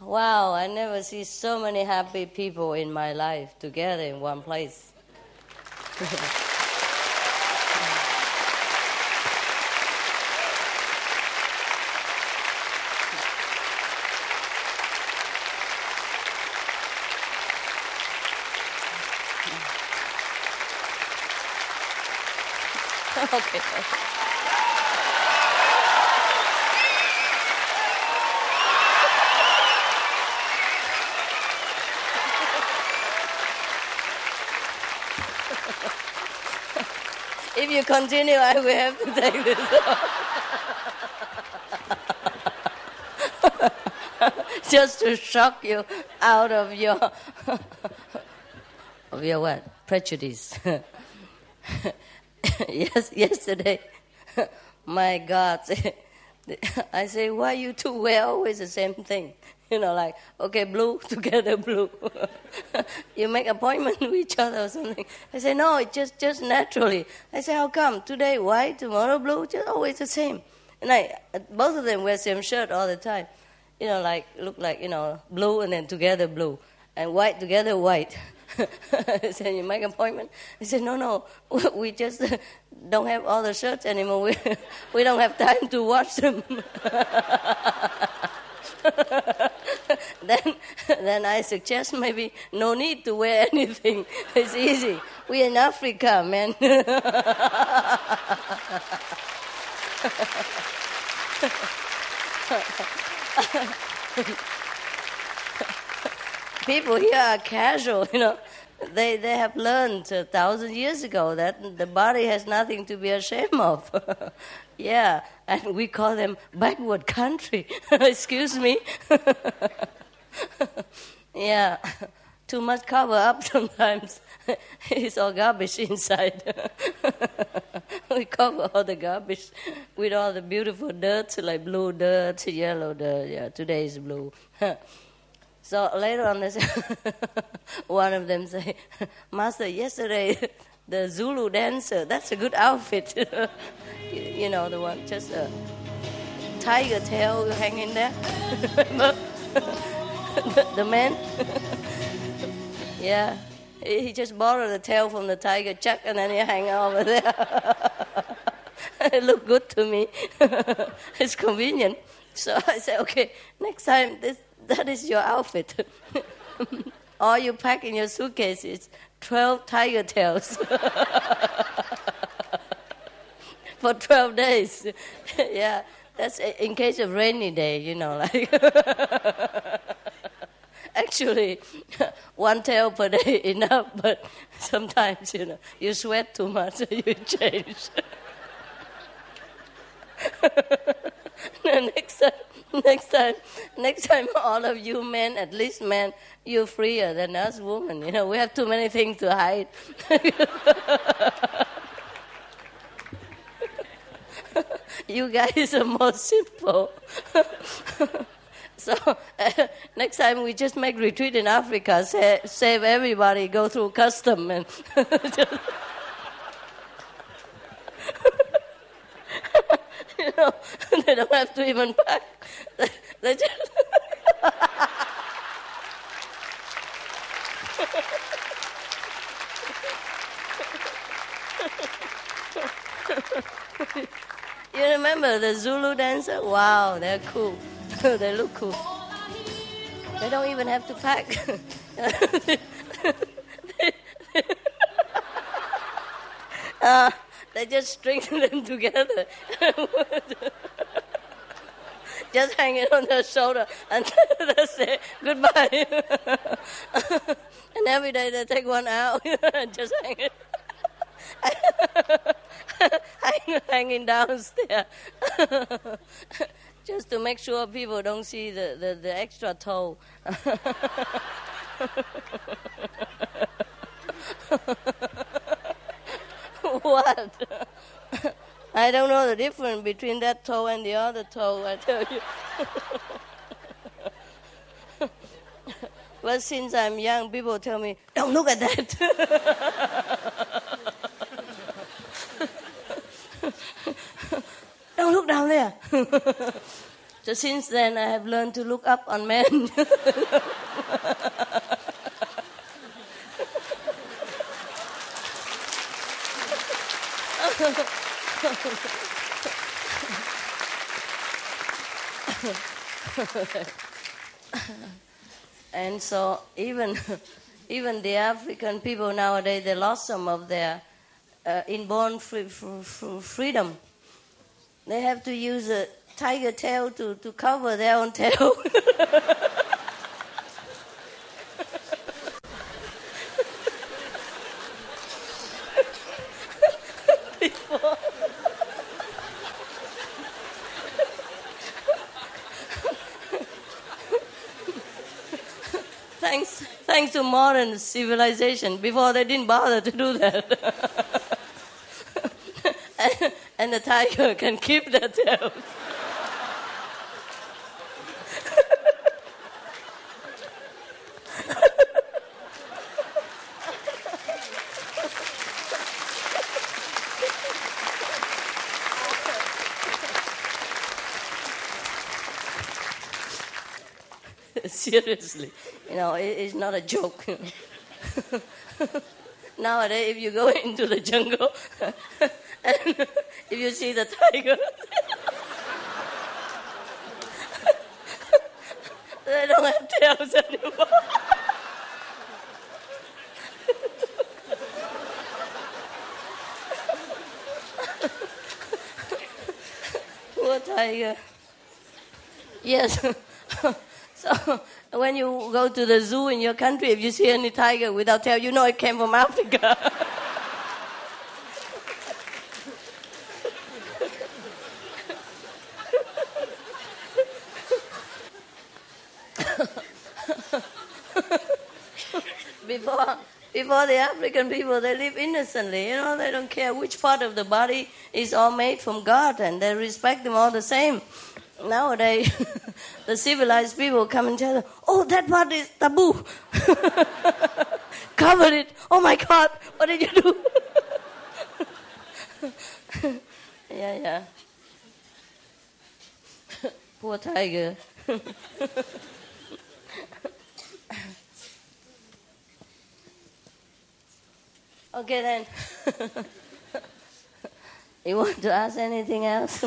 wow, I never see so many happy people in my life together in one place. Okay. (laughs) if you continue, I will have to take this off. (laughs) Just to shock you out of your (laughs) of your what prejudice. (laughs) yes, yesterday, (laughs) my God, (laughs) I say, why you two wear always the same thing? You know, like, okay, blue, together blue. you make appointment with each other or something. I say, no, it just, just naturally. I say, how come? Today white, tomorrow blue, just always the same. And I, both of them wear same shirt all the time. You know, like, look like, you know, blue and then together blue. And white together white. (laughs) I said, you make appointment? He said, no, no, (laughs) we just don't have all the shirts anymore. We, (laughs) we don't have time to wash them. then, then I suggest maybe no need to wear anything. It's easy. We're in Africa, man. People here are casual, (laughs) you know. They, they have learned a thousand years ago that the body has nothing to be ashamed (laughs) of. yeah, and we call them backward country. (laughs) Excuse me. yeah, too much cover up sometimes. it's all garbage inside. we cover all the garbage with all the beautiful dirt, like blue dirt, yellow dirt. Yeah, today is blue. So later on, (laughs) one of them say, Master, yesterday the Zulu dancer, that's a good outfit. (laughs) you know, the one, just a tiger tail hanging there. the, (laughs) the man. yeah. He just borrowed the tail from the tiger chuck and then he hang over there. it looked good to me. it's convenient. So I said, okay, next time this (laughs) that is your outfit. (laughs) All you pack in your suitcase is 12 tiger tails (laughs) for 12 days. yeah, that's in case of rainy day, you know, like. Actually, one tail per day enough, but sometimes, you know, you sweat too much, you change. next time, (laughs) next time, next time, all of you men, at least men, you're freer than us women. You know, we have too many things to hide. (laughs) you guys are more simple. (laughs) so uh, next time we just make retreat in Africa, sa- save everybody, go through custom and. You (laughs) know, they don't have to even pack. They, (laughs) they just. (laughs) you remember the Zulu dancer? Wow, they're cool. they look cool. They don't even have to pack. uh, they just string (laughs) them together. (laughs) just hang it on their shoulder and (laughs) they say goodbye. and every day they take one out and just hang it. hang, hanging downstairs. just to make sure people don't see the, the, the extra toe. (laughs) what? I don't know the difference between that toe and the other toe, I tell you. (laughs) but since I'm young, people tell me, don't look at that. (laughs) don't look down there. so since then, I have learned to look up on men. (laughs) and so even (laughs) even the African people nowadays they lost some of their uh, inborn free, free, freedom. They have to use a tiger tail to, to cover their own tail. (laughs) thanks, thanks to modern civilization. Before they didn't bother to do that. (laughs) and, the tiger can keep their tail. (laughs) Seriously, you know, it, it's not a joke. (laughs) Nowadays, if you go (laughs) into the jungle and (laughs) if you see the tiger, they don't have tails anymore. Poor tiger. Yes. When you go to the zoo in your country, if you see any tiger without tail, you know it came from Africa. (laughs) before, before the African people, they live innocently. You know, they don't care which part of the body is all made from God, and they respect them all the same. Nowadays, (laughs) the civilized people come and tell them, "Oh, that part is taboo. (laughs) Cover it. Oh my God, what did you do?" (laughs) yeah, yeah. (laughs) Poor tiger. okay then. you want to ask anything else?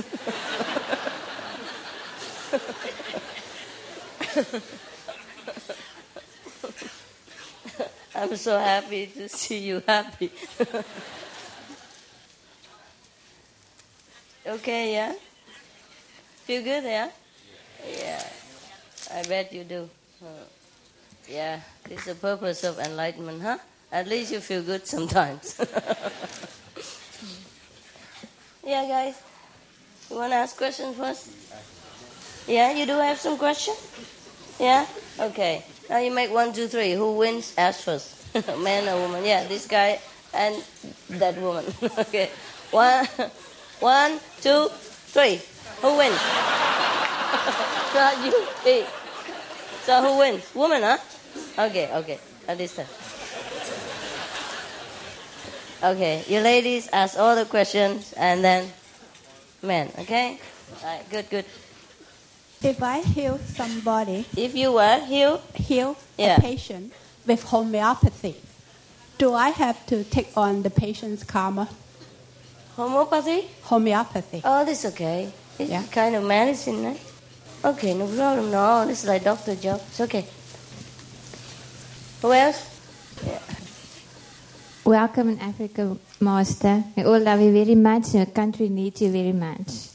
(laughs) I'm so happy to see you happy. (laughs) okay, yeah? Feel good, yeah? Yeah. I bet you do. Yeah, it's the purpose of enlightenment, huh? At least you feel good sometimes. (laughs) yeah, guys. You want to ask questions first? Yeah, you do have some questions? Yeah? Okay. Now you make one, two, three. Who wins? Ask first. (laughs) Man or woman? Yeah, this guy and that woman. (laughs) okay. One, (laughs) one, two, three. Who wins? Not you. Hey. So who wins? Woman, huh? Okay, okay. At this time. Okay, you ladies ask all the questions and then men, okay? All right, good, good. If I heal somebody, If you were healed, heal Yeah. a patient with homeopathy, do I have to take on the patient's karma? homeopathy? Homeopathy. Oh, this okay. It's Yeah. kind of medicine, right? Okay, no problem. No, this is like doctor job. It's okay. Who else? Yeah. Welcome in Africa, Master. We all love you very much. Your country needs you very much.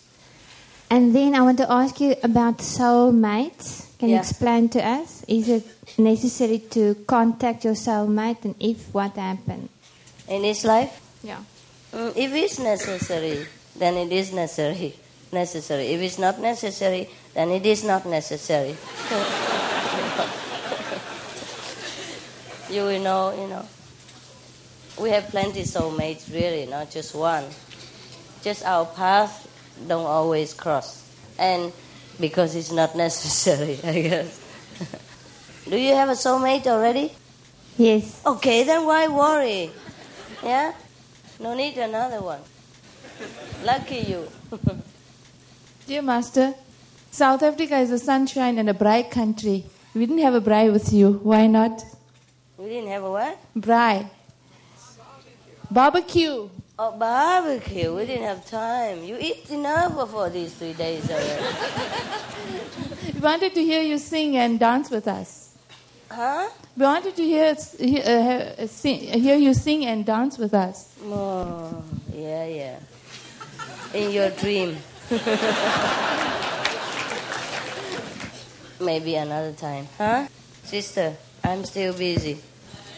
And then I want to ask you about soulmates. Can you explain to us? Is it necessary to contact your soulmate, and if what happened? In this life, Yeah. Mm, if it's necessary, then it is necessary. Necessary. If it's not necessary, then it is not necessary. (laughs) you will know, you know. We have plenty soulmates, really, not just one. Just our path don't always cross, and because it's not (laughs) necessary, I guess. (laughs) Do you have a soulmate already? Yes. Okay, then why worry? Yeah? No need another one. Lucky you. (laughs) Dear Master, South Africa is a sunshine and a bright country. We didn't have a bride with you. Why not? we didn't have a what? Bride. Barbecue. Oh, barbecue. We didn't have time. You eat enough for these three days already. (laughs) We wanted to hear you sing and dance with us. Huh? We wanted to hear, hear, uh, sing, hear you sing and dance with us. Oh, yeah, yeah. In your dream. (laughs) Maybe another time. Huh? Sister, I'm still busy.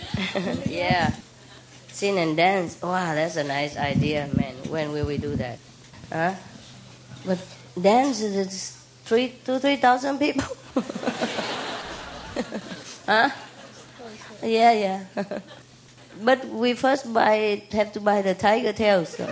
(laughs) yeah. Sing and dance. Wow, that's a nice idea, man. When will we do that? Huh? But dance is three, two, three thousand people. (laughs) huh? Yeah, yeah. (laughs) but we first buy have to buy the tiger tails. so. (laughs)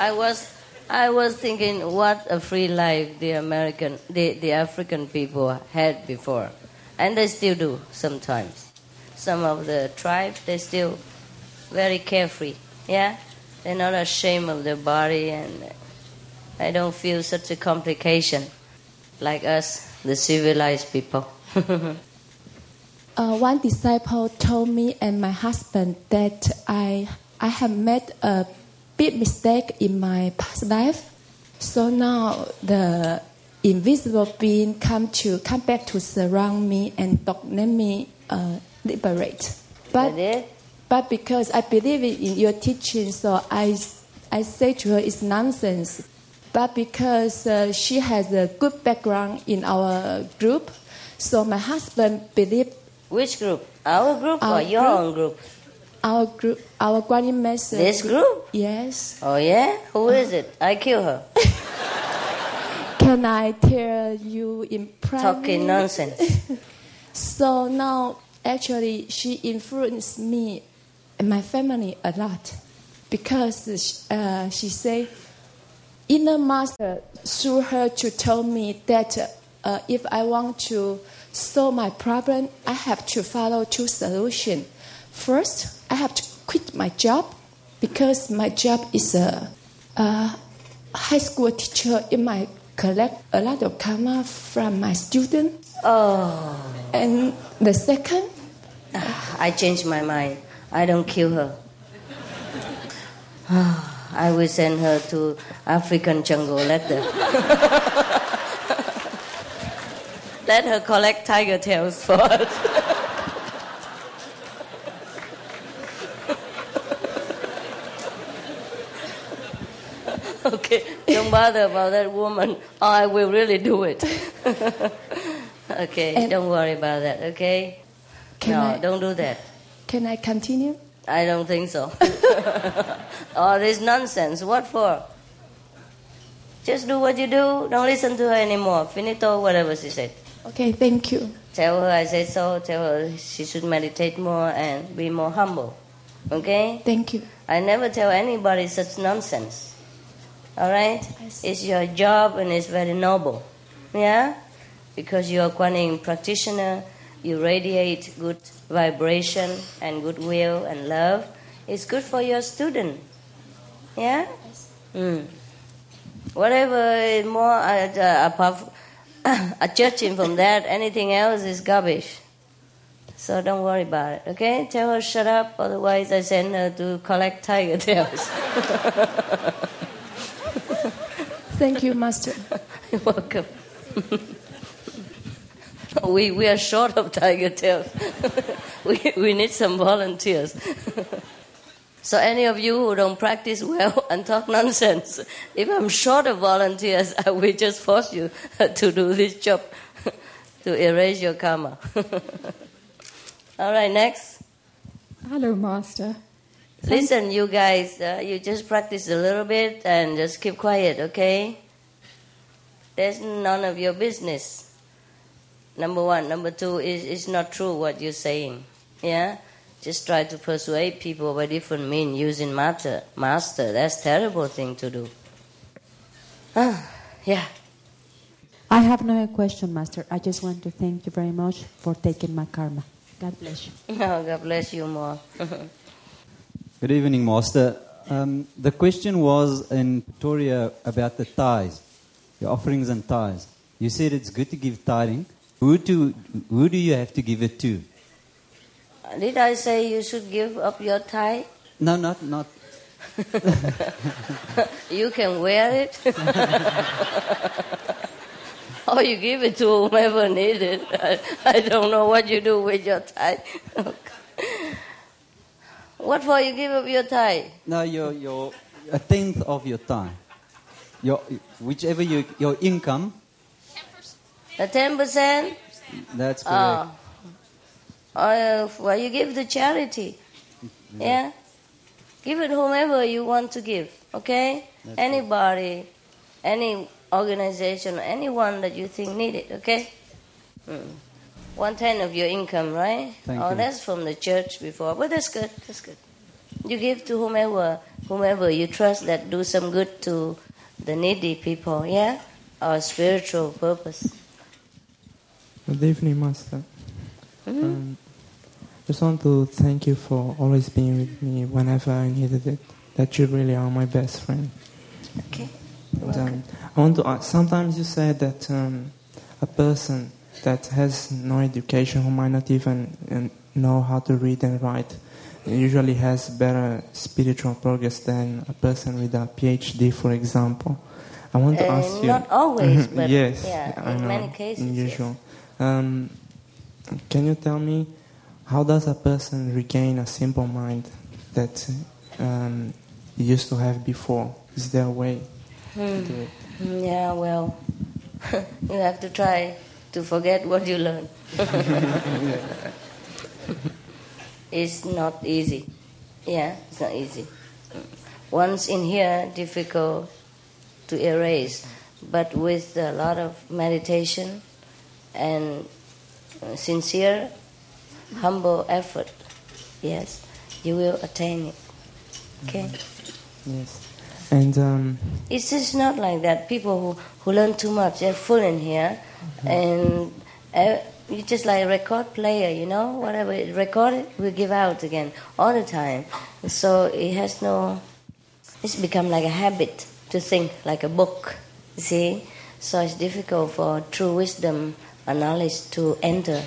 I was I was thinking what a free life the American the, the African people had before. And they still do sometimes. Some of the tribes they still very carefree. Yeah? They're not ashamed of their body and I don't feel such a complication like us, the civilized people. (laughs) Uh, one disciple told me and my husband that I, I have met a big mistake in my past life. So now the invisible being come to come back to surround me and don't let me uh, liberate. But but because I believe in your teaching, so I I say to her it's nonsense. But because uh, she has a good background in our group, so my husband believed. Which group? Our group Our or your group. own group? Our group, our Guanyin Master. This group? Yes. Oh yeah? Who is it? I kill her. (laughs) Can I tell you in private? Talking nonsense. (laughs) So now, actually, she influenced me and my family a lot because uh, she say, inner master through her to tell me that uh, if I want to solve my problem, I have to follow two solutions. First, I have to quit my job because my job is a, a high school teacher. It might collect a lot of karma from my students. Oh. And the second, ah, I changed my mind. I don't kill her. Ah, I will send her to African jungle. Let her. (laughs) Let her collect tiger tails (laughs) for us. Okay, don't bother about that woman. I will really do it. (laughs) okay, And- don't worry about that, okay? No, I- don't do that. can I continue? I don't think so. All (laughs) oh, this nonsense. What for? Just do what you do. Don't listen to her anymore. Finito, whatever she said. Okay, thank you. Tell her I said so. Tell her she should meditate more and be more humble. Okay? Thank you. I never tell anybody such nonsense. All right? It's your job and it's very noble. Yeah? Because you're a Kuan Yin practitioner, you radiate good vibration and goodwill and love. It's good for your student. Yeah? Mm. Whatever is more uh, apart uh, (coughs) judging from that, anything else is garbage. So don't worry about it, okay? Tell her shut up, otherwise I send her to collect tiger tails. (laughs) Thank you, Master. (laughs) You're welcome. (laughs) we, we are short of tiger tails. (laughs) we, we need some volunteers. so, any of you who don't practice well and talk nonsense, if I'm short of volunteers, I will just force you to do this job to erase your karma. All right, next. Hello, Master. Listen, you guys, uh, you just practice a little bit and just keep quiet, okay? There's none of your business. Number one. Number two is it's not true what you're saying. Yeah? Just try to persuade people by different means using matter, master. That's terrible thing to do. Ah, yeah. I have no question, Master. I just want to thank you very much for taking my karma. God bless you. (laughs) Oh, God bless you more. (laughs) Good evening, Master. Um, the question was in Pretoria about the tithes, your offerings and tithes. You said it's good to give tithing. Who do, who do you have to give it to? Did I say you should give up your tie? No, not, not. (laughs) you can wear it. (laughs) or you give it to whomever needs it. I, I don't know what you do with your tie. (laughs) what for you give up your tie? No, your, your, a tenth of your time. Your, whichever you, your income. The 10%? That's correct. Oh. Uh, well, you give the charity. Yeah? Give it whomever you want to give, okay? That's Anybody, any organization, anyone that you think need it, okay? Mm. One tenth of your income, right? Thank oh, you. that's from the church before, but that's good. That's good. You give to whomever, whomever you trust that do some good to the needy people, yeah, or spiritual purpose. Good evening, Master. Mhm. Um, just want to thank you for always being with me whenever I needed it. That you really are my best friend. Okay. And, um, I want to ask, sometimes you say that um, a person that has no education, who might not even um, know how to read and write, usually has better spiritual progress than a person with a PhD, for example. I want to Uh, ask you. not always, Mhm, but yes, yeah, in know, many cases, in yes. Um, can you tell me how does a person regain a simple mind that um, he used to have before? Is there a way to Hmm. do it? Mm, Yeah, well, (laughs) you have to try to forget what you learned. (laughs) it's not easy. Yeah, it's not easy. Once in here, difficult to erase, but with a lot of meditation and uh, sincere, humble effort, yes, you will attain it. Okay? Yes. And um, It's just not like that. People who, who learn too much, they're full in here, and uh, you just like a record player, you know, whatever record it, we give out again all the time. So it has no. It's become like a habit to think like a book. See, so it's difficult for true wisdom and knowledge to enter.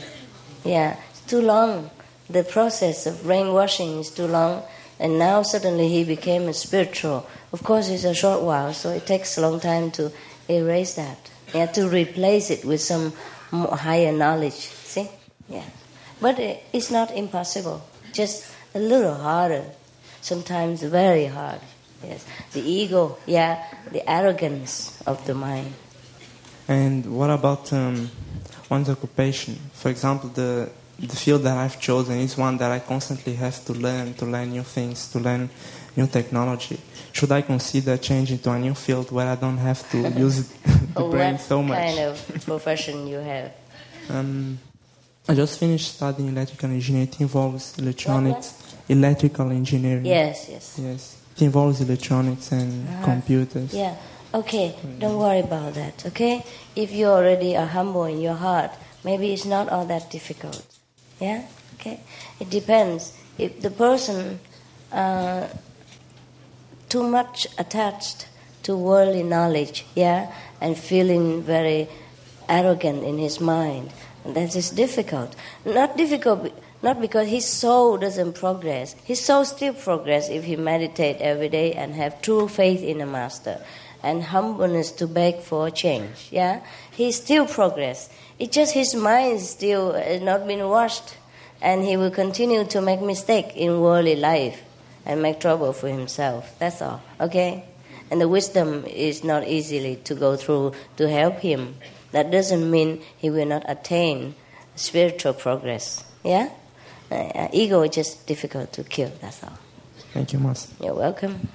Yeah, it's too long. The process of brainwashing is too long, and now suddenly he became a spiritual. Of course, it's a short while, so it takes a long time to erase that. Yeah, to replace it with some higher knowledge. See? Yeah. But it's not impossible, just a little harder, sometimes very hard. Yes. The ego, yeah, the arrogance of the mind. And what about um, one's occupation? For example, the the field that I've chosen is one that I constantly have to learn, to learn new things, to learn new technology. Should I consider changing to a new field where I don't have to (laughs) use the brain so much? What kind of profession you have? Um, I just finished studying electrical engineering. It involves electronics, electrical engineering. Yes, yes. Yes, it involves electronics and Uh-huh. computers. Yeah. Okay. Don't worry about that. Okay. If you already are humble in your heart, maybe it's not all that difficult. Yeah. Okay. It depends. If the person uh, too much attached to worldly knowledge, yeah, and feeling very arrogant in his mind, that is difficult. Not difficult. Not because his soul doesn't progress. His soul still progress if he meditate every day and have true faith in the master and humbleness to beg for change. Yeah, he still progress. It's just his mind still has not been washed, and he will continue to make mistake in worldly life and make trouble for himself. That's all. Okay, and the wisdom is not easily to go through to help him. That doesn't mean he will not attain spiritual progress. Yeah, uh, ego is just difficult to kill. That's all. Thank you, Master. You're welcome.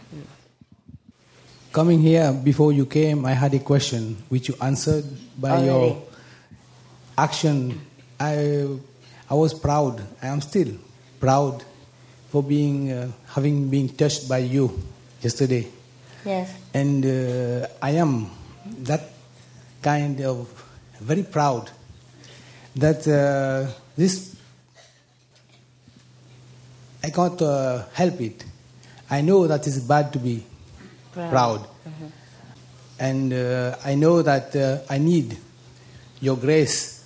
Coming here before you came, I had a question which you answered by Already? your action. I, I was proud. I am still proud for being uh, having been touched by you yesterday, Yes. and uh, I am that kind of very proud that uh, this I can't uh, help it. I know that it's bad to be Proud. proud. Mhm. And uh, I know that uh, I need your grace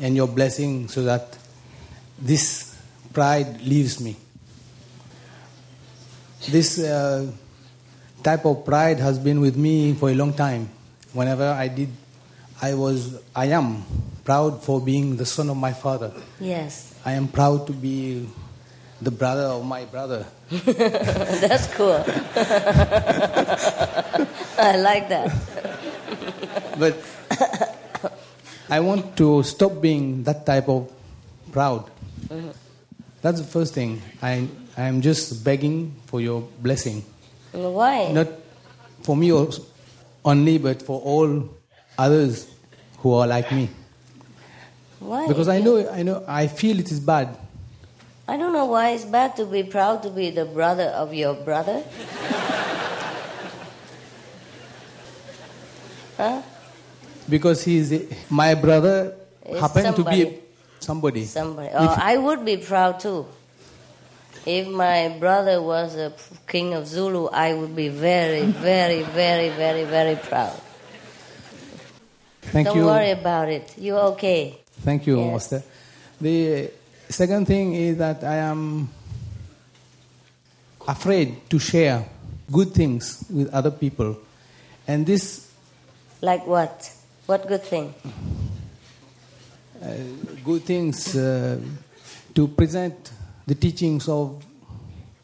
and your blessing so that this pride leaves me. This uh, type of pride has been with me for a long time. Whenever I did, I was, I am proud for being the son of my father. Yes. I am proud to be the brother of my brother. (laughs) That's cool. (laughs) I like that. But I want to stop being that type of proud. Mhm. That's the first thing. I I am just begging for your blessing, Why? not for me only, but for all others who are like me. Why? Because I know I know I feel it is bad. I don't know why it's bad to be proud to be the brother of your brother. huh? (laughs) Because he is my brother happened to be somebody. Somebody. Oh, I would be proud too. If my brother was a king of Zulu, I would be very, very, very, very, very proud. Thank you. don't you. worry about it. You're okay. Thank you, Yes. Master. The second thing is that I am afraid to share good things with other people. And this Like what? What good thing? Uh, good things uh, to present the teachings of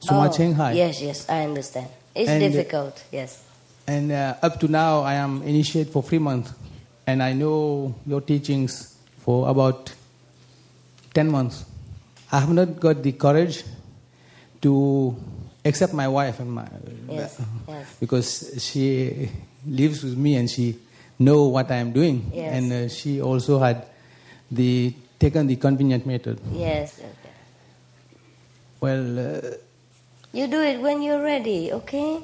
Suma Oh, Ching Hai. Yes, yes, I understand. It's And- difficult, yes. And uh, up to now, I am initiate for three months, and I know your teachings for about ten months. I have not got the courage to accept my wife and my Yes, (laughs) yes. because she lives with me and she know what I am doing, Yes. and uh, she also had the taken the convenient method. Yes, okay. Well, uh, You do it when you're ready, okay?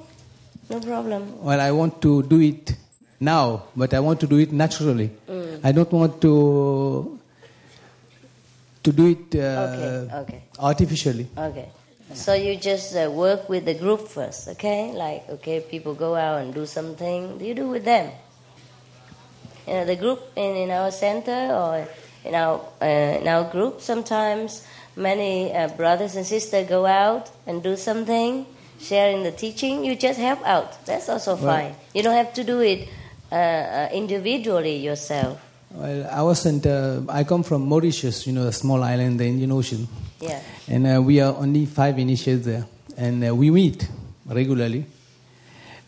No problem. well, I want to do it now, but I want to do it naturally. Mm. I don't want to to do it uh, Okay, okay. artificially. Okay. So you just uh, work with the group first, okay? Like, okay, people go out and do something. You do with them. You know, the group in, in our center or in our uh, in our group. Sometimes many uh, brothers and sisters go out and do something, sharing the teaching. You just help out. That's also Well- fine. You don't have to do it uh, uh, individually yourself. Well, I wasn't. Uh, I come from Mauritius, you know, a small island in the Indian Ocean, Yeah. and uh, we are only five initiates there, and uh, we meet regularly.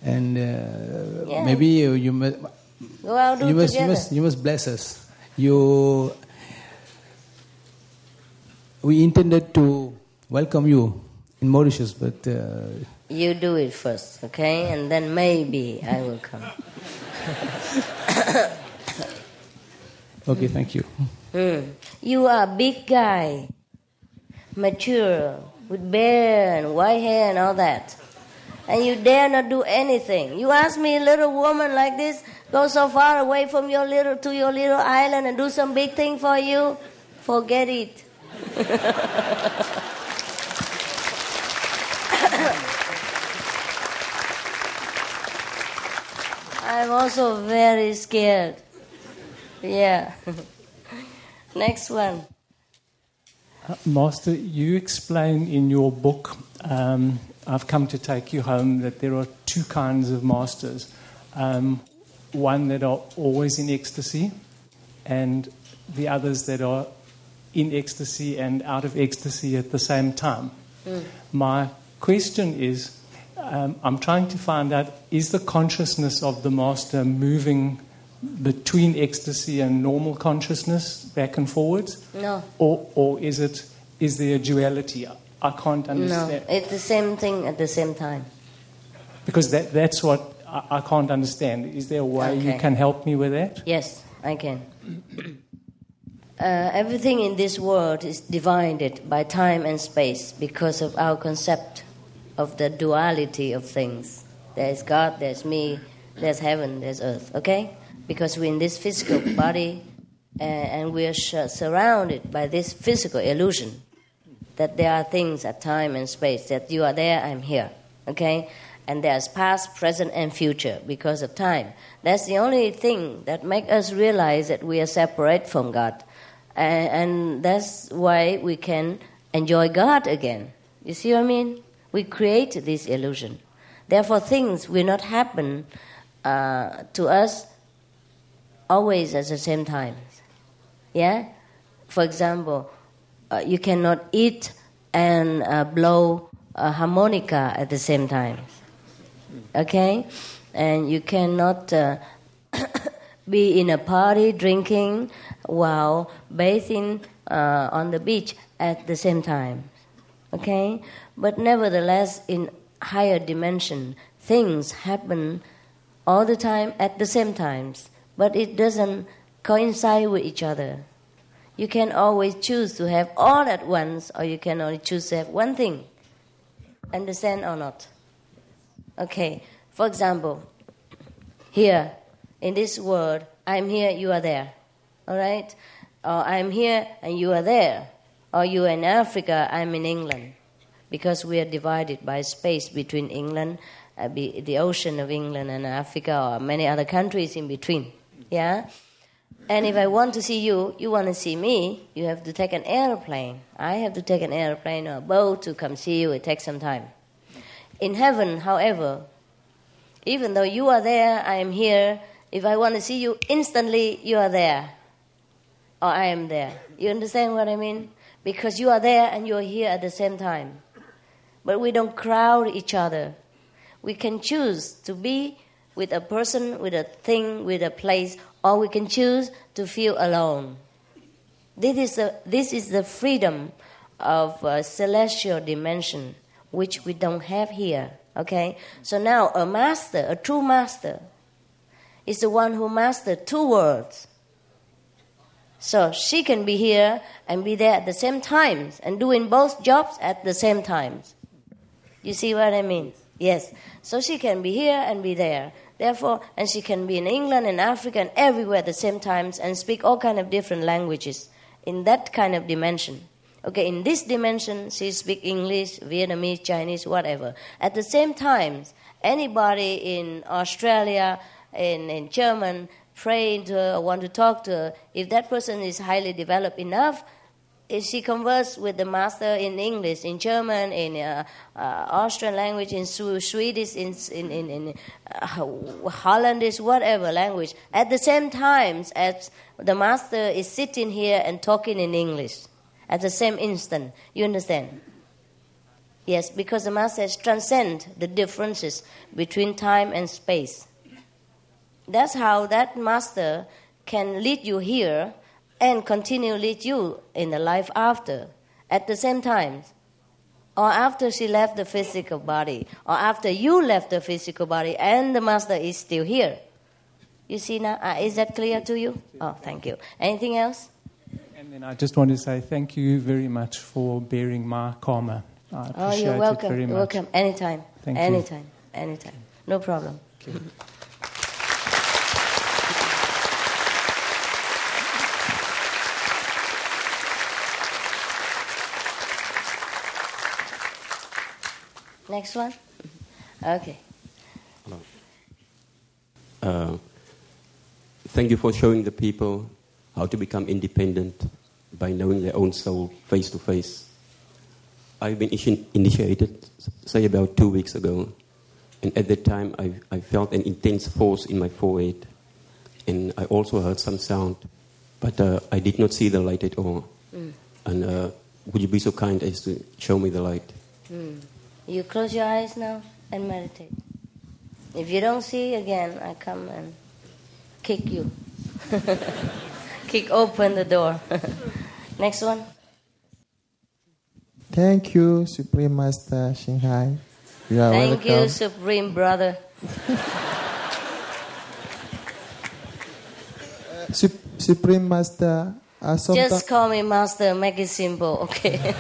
And uh, Yeah. maybe uh, you must, Go out do you must, you must, you must bless us. You, we intended to welcome you in Mauritius, but uh, You do it first, okay? And then maybe I will come. (coughs) okay, thank you. Hmm. You are a big guy, mature, with beard and white hair and all that. And you dare not do anything. You ask me, a little woman like this, go so far away from your little to your little island and do some big thing for you? Forget it. (laughs) I'm also very scared. Yeah. (laughs) Next one. Uh, Master, you explain in your book, um, I've Come to Take You Home, that there are two kinds of masters. Um, one that are always in ecstasy, and the others that are in ecstasy and out of ecstasy at the same time. Mm. My question is um, I'm trying to find out is the consciousness of the master moving between ecstasy and normal consciousness back and forwards? No. Or, or is it is there a duality? I can't understand. No, it's the same thing at the same time. Because that, that's what I, I can't understand. Is there a way you can help me with that? Yes, I can. (clears throat) Uh, everything in this world is divided by time and space because of our concept of the duality of things. There's God, there's me, there's heaven, there's earth, okay? Because we're in this physical (coughs) body uh, and we're sh- surrounded by this physical illusion that there are things at time and space, that you are there, I'm here, okay? And there's past, present, and future because of time. That's the only thing that make us realize that we are separate from God. And, and that's why we can enjoy God again. You see what I mean? We create this illusion. Therefore, things will not happen uh, to us always at the same time. Yeah? For example, uh, you cannot eat and uh, blow a harmonica at the same time. Okay? And you cannot uh, (coughs) be in a party drinking while bathing uh, on the beach at the same time. Okay? But nevertheless, in higher dimension, things happen all the time at the same times, but it doesn't coincide with each other. You can always choose to have all at once, or you can only choose to have one thing. Understand or not? Okay. For example, here in this world, I'm here, you are there. All right? Or I'm here and you are there. Or you are in Africa, I'm in England. Because we are divided by space between England, uh, be, the ocean of England and Africa, or many other countries in between. Yeah? And if I want to see you, you want to see me, you have to take an airplane. I have to take an airplane or a boat to come see you. It takes some time. In heaven, however, even though you are there, I am here. If I want to see you instantly, you are there. Or I am there. You understand what I mean? Because you are there and you are here at the same time. But we don't crowd each other. We can choose to be with a person, with a thing, with a place, or we can choose to feel alone. This is the, this is the freedom of a celestial dimension, which we don't have here. Okay? So now, a master, a true master, is the one who mastered two worlds. So she can be here and be there at the same times and doing both jobs at the same times. You see what I mean? Yes. So she can be here and be there. Therefore, and she can be in England and Africa and everywhere at the same times and speak all kind of different languages in that kind of dimension. Okay, in this dimension, she speak English, Vietnamese, Chinese, whatever. At the same time, anybody in Australia, in, in German, praying to her or want to talk to her, if that person is highly developed enough, if she converse with the master in English, in German, in uh, uh, Austrian language, in Swe- Swedish, in, in, in, in uh, Hollandish, whatever language, at the same time as the master is sitting here and talking in English, at the same instant. You understand? Yes, because the master transcend the differences between time and space. That's how that master can lead you here and continue lead you in the life after. At the same time or after she left the physical body or after you left the physical body and the master is still here. You see now uh, is that clear to you? Oh thank you. Anything else? And then I just want to say thank you very much for bearing my karma. I oh you're welcome it very you're much. welcome. Anytime. Thank you. anytime. Anytime. No problem next one okay Uh, thank you for showing the people how to become independent by knowing their own soul face to face. I've been initiated, say, about two weeks ago. And at that time, I, I felt an intense force in my forehead. And I also heard some sound, but uh, I did not see the light at all. Mm. And uh, would you be so kind as to show me the light? Mm. You close your eyes now and meditate. If you don't see again, I come and kick you. (laughs) kick open the door. (laughs) Next one. Thank you, Supreme Master Ching Hai. You are Thank welcome. you, Supreme Brother. (laughs) Sup- Supreme Master, uh, Just call me Master, make it simple, okay?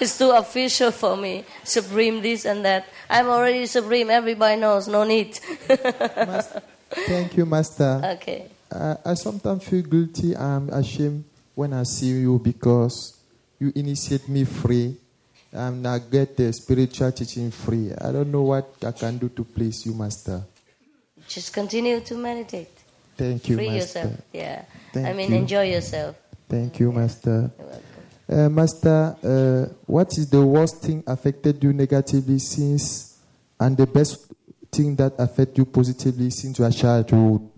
It's too official for me. Supreme this and that. I'm already Supreme, everybody knows, no need. thank you, Master. okay. Uh, I sometimes feel guilty. I'm ashamed when I see you because you initiate me free. and I get the spiritual teaching free. I don't know what I can do to please you, Master. Just continue to meditate. Thank you, Free Master. yourself. Yeah. Thank I mean, you. enjoy yourself. Thank you, Master. Uh, Master, uh, what is the worst thing affected you negatively since, and the best thing that affected you positively since your childhood?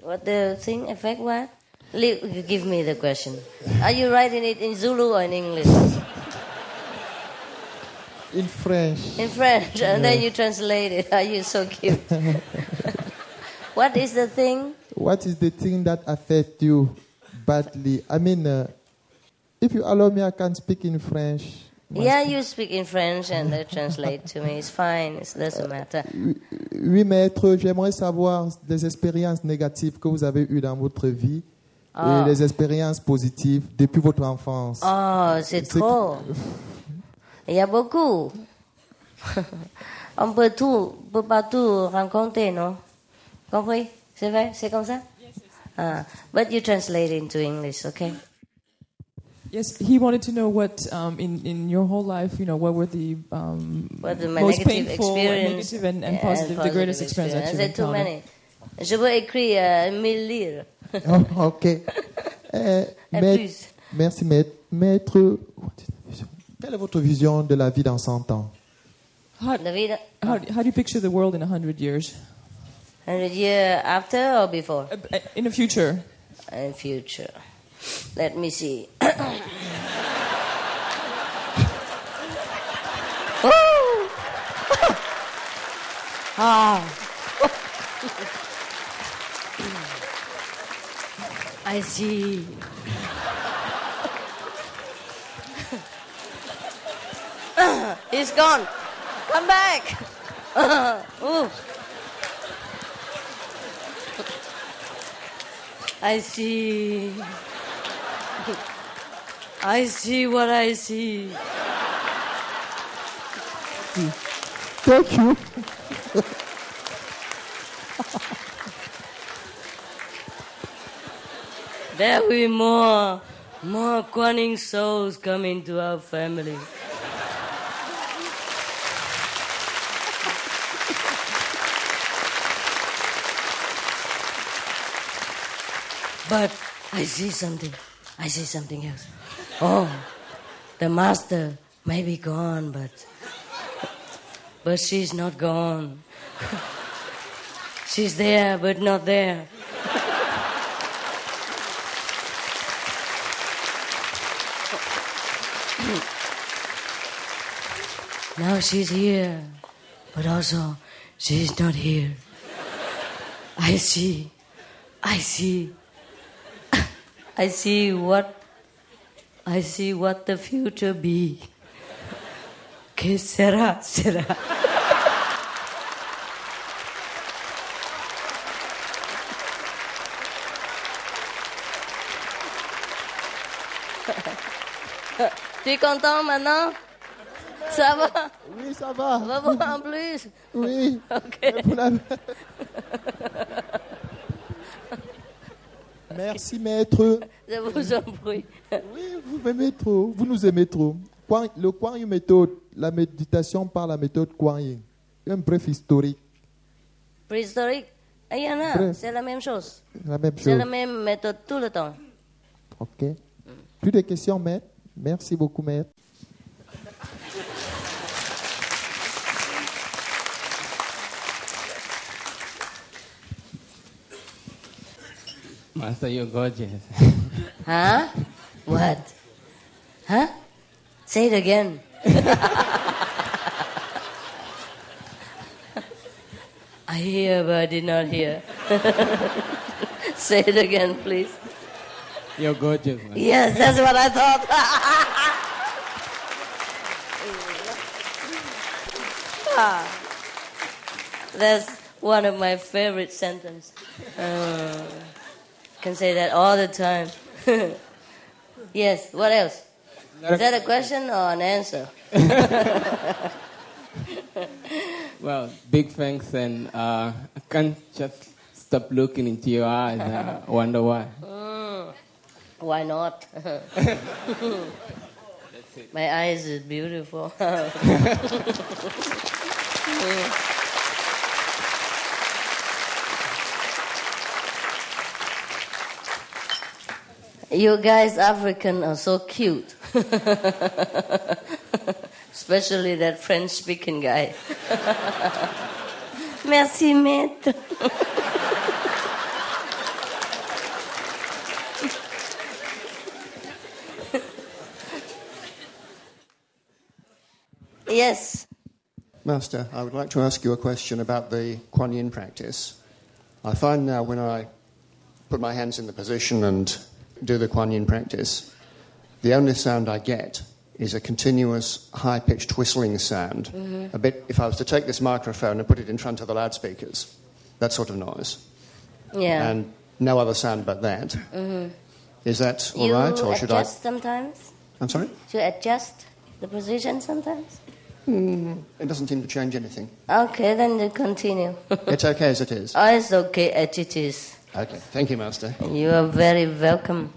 What the thing affect what? Li- Give me the question. Are you writing it in Zulu or in English? In French. In French, and then you translate it. (laughs) Are you so cute? (laughs) what is the thing? What is the thing that affect you badly? I mean, uh, if you allow me, I can speak in French. Yeah, you speak in French and they translate to me. It's fine. It doesn't matter. Oui, maître, j'aimerais savoir des expériences négatives que vous avez eues dans votre vie Ah. et les expériences positives depuis votre enfance. Oh, c'est trop. Il y a beaucoup. (laughs) On peut tout, on peut pas tout rencontrer, non? Compris? C'est vrai? C'est comme ça? Ah, but you translate into English, okay? Yes, he wanted to know what um, in in your whole life, you know, what were the, um, What the, my most negative painful, and experience negative and, and yeah, positive, the greatest experience that you too many. Je peux écrire euh, mille livres. (laughs) Oh, ok. (laughs) Euh, maître- plus. merci, maître. Maître, quelle est votre vision de la vie dans 100 ans How, how, how do you picture the world in hundred years? 100 years after or before? In the future. In the future. Let me see. (coughs) Ah. (coughs) I see. (coughs) He's gone. Come back. I see. (laughs) I see what I see. Thank you. There will be more, more Kuan souls coming to our family. But I see something. I see something else. Oh, the master may be gone, but but she's not gone. (laughs) she's there, but not there. (laughs) now she's here, but also she's not here. I see. I see. I see what I see what the future be. Que será, será. tu es content maintenant? Ça va? Oui, ça va. Va voir en plus? Oui. Ok. (laughs) Merci, maître. (laughs) Je vous en prie. Oui, vous m'aimez trop. Vous nous aimez trop. Le Kuan Yin méthode, la méditation par la méthode Kuan Yin. Un bref historique. Préhistorique? Il y en a. C'est la même chose. La même C'est chose. la même méthode tout le temps. Ok. Plus de questions, maître? Merci beaucoup, maître. Master, you're gorgeous. (laughs) Huh? What? Huh? Say it again. (laughs) I hear, but I did not hear. (laughs) Say it again, please. You're gorgeous. man. Yes, that's what I thought. Ah, that's one of my favorite sentences. Uh, can say that all the time. (laughs) yes, what else? Is that a question or an answer? (laughs) Well, big thanks, and uh, I can't just stop looking into your eyes. I wonder why. Mm, why not? (laughs) My eyes is beautiful. You guys, African, are so cute. (laughs) Especially that French speaking guy. (laughs) Merci, maître. (laughs) yes. Master, I would like to ask you a question about the Kuan Yin practice. I find now when I put my hands in the position and do the Kuan Yin practice, the only sound I get is a continuous high pitched whistling sound. Mhm. A bit, if I was to take this microphone and put it in front of the loudspeakers, that sort of noise. Yeah. And no other sound but that. Mhm. Is that all you right, or should I? adjust sometimes? I'm sorry? You adjust the position sometimes? Mm, it doesn't seem to change anything. Okay, then you continue. It's okay as it is. (laughs) oh, it's okay as it is. Okay, thank you, Master. You are very welcome.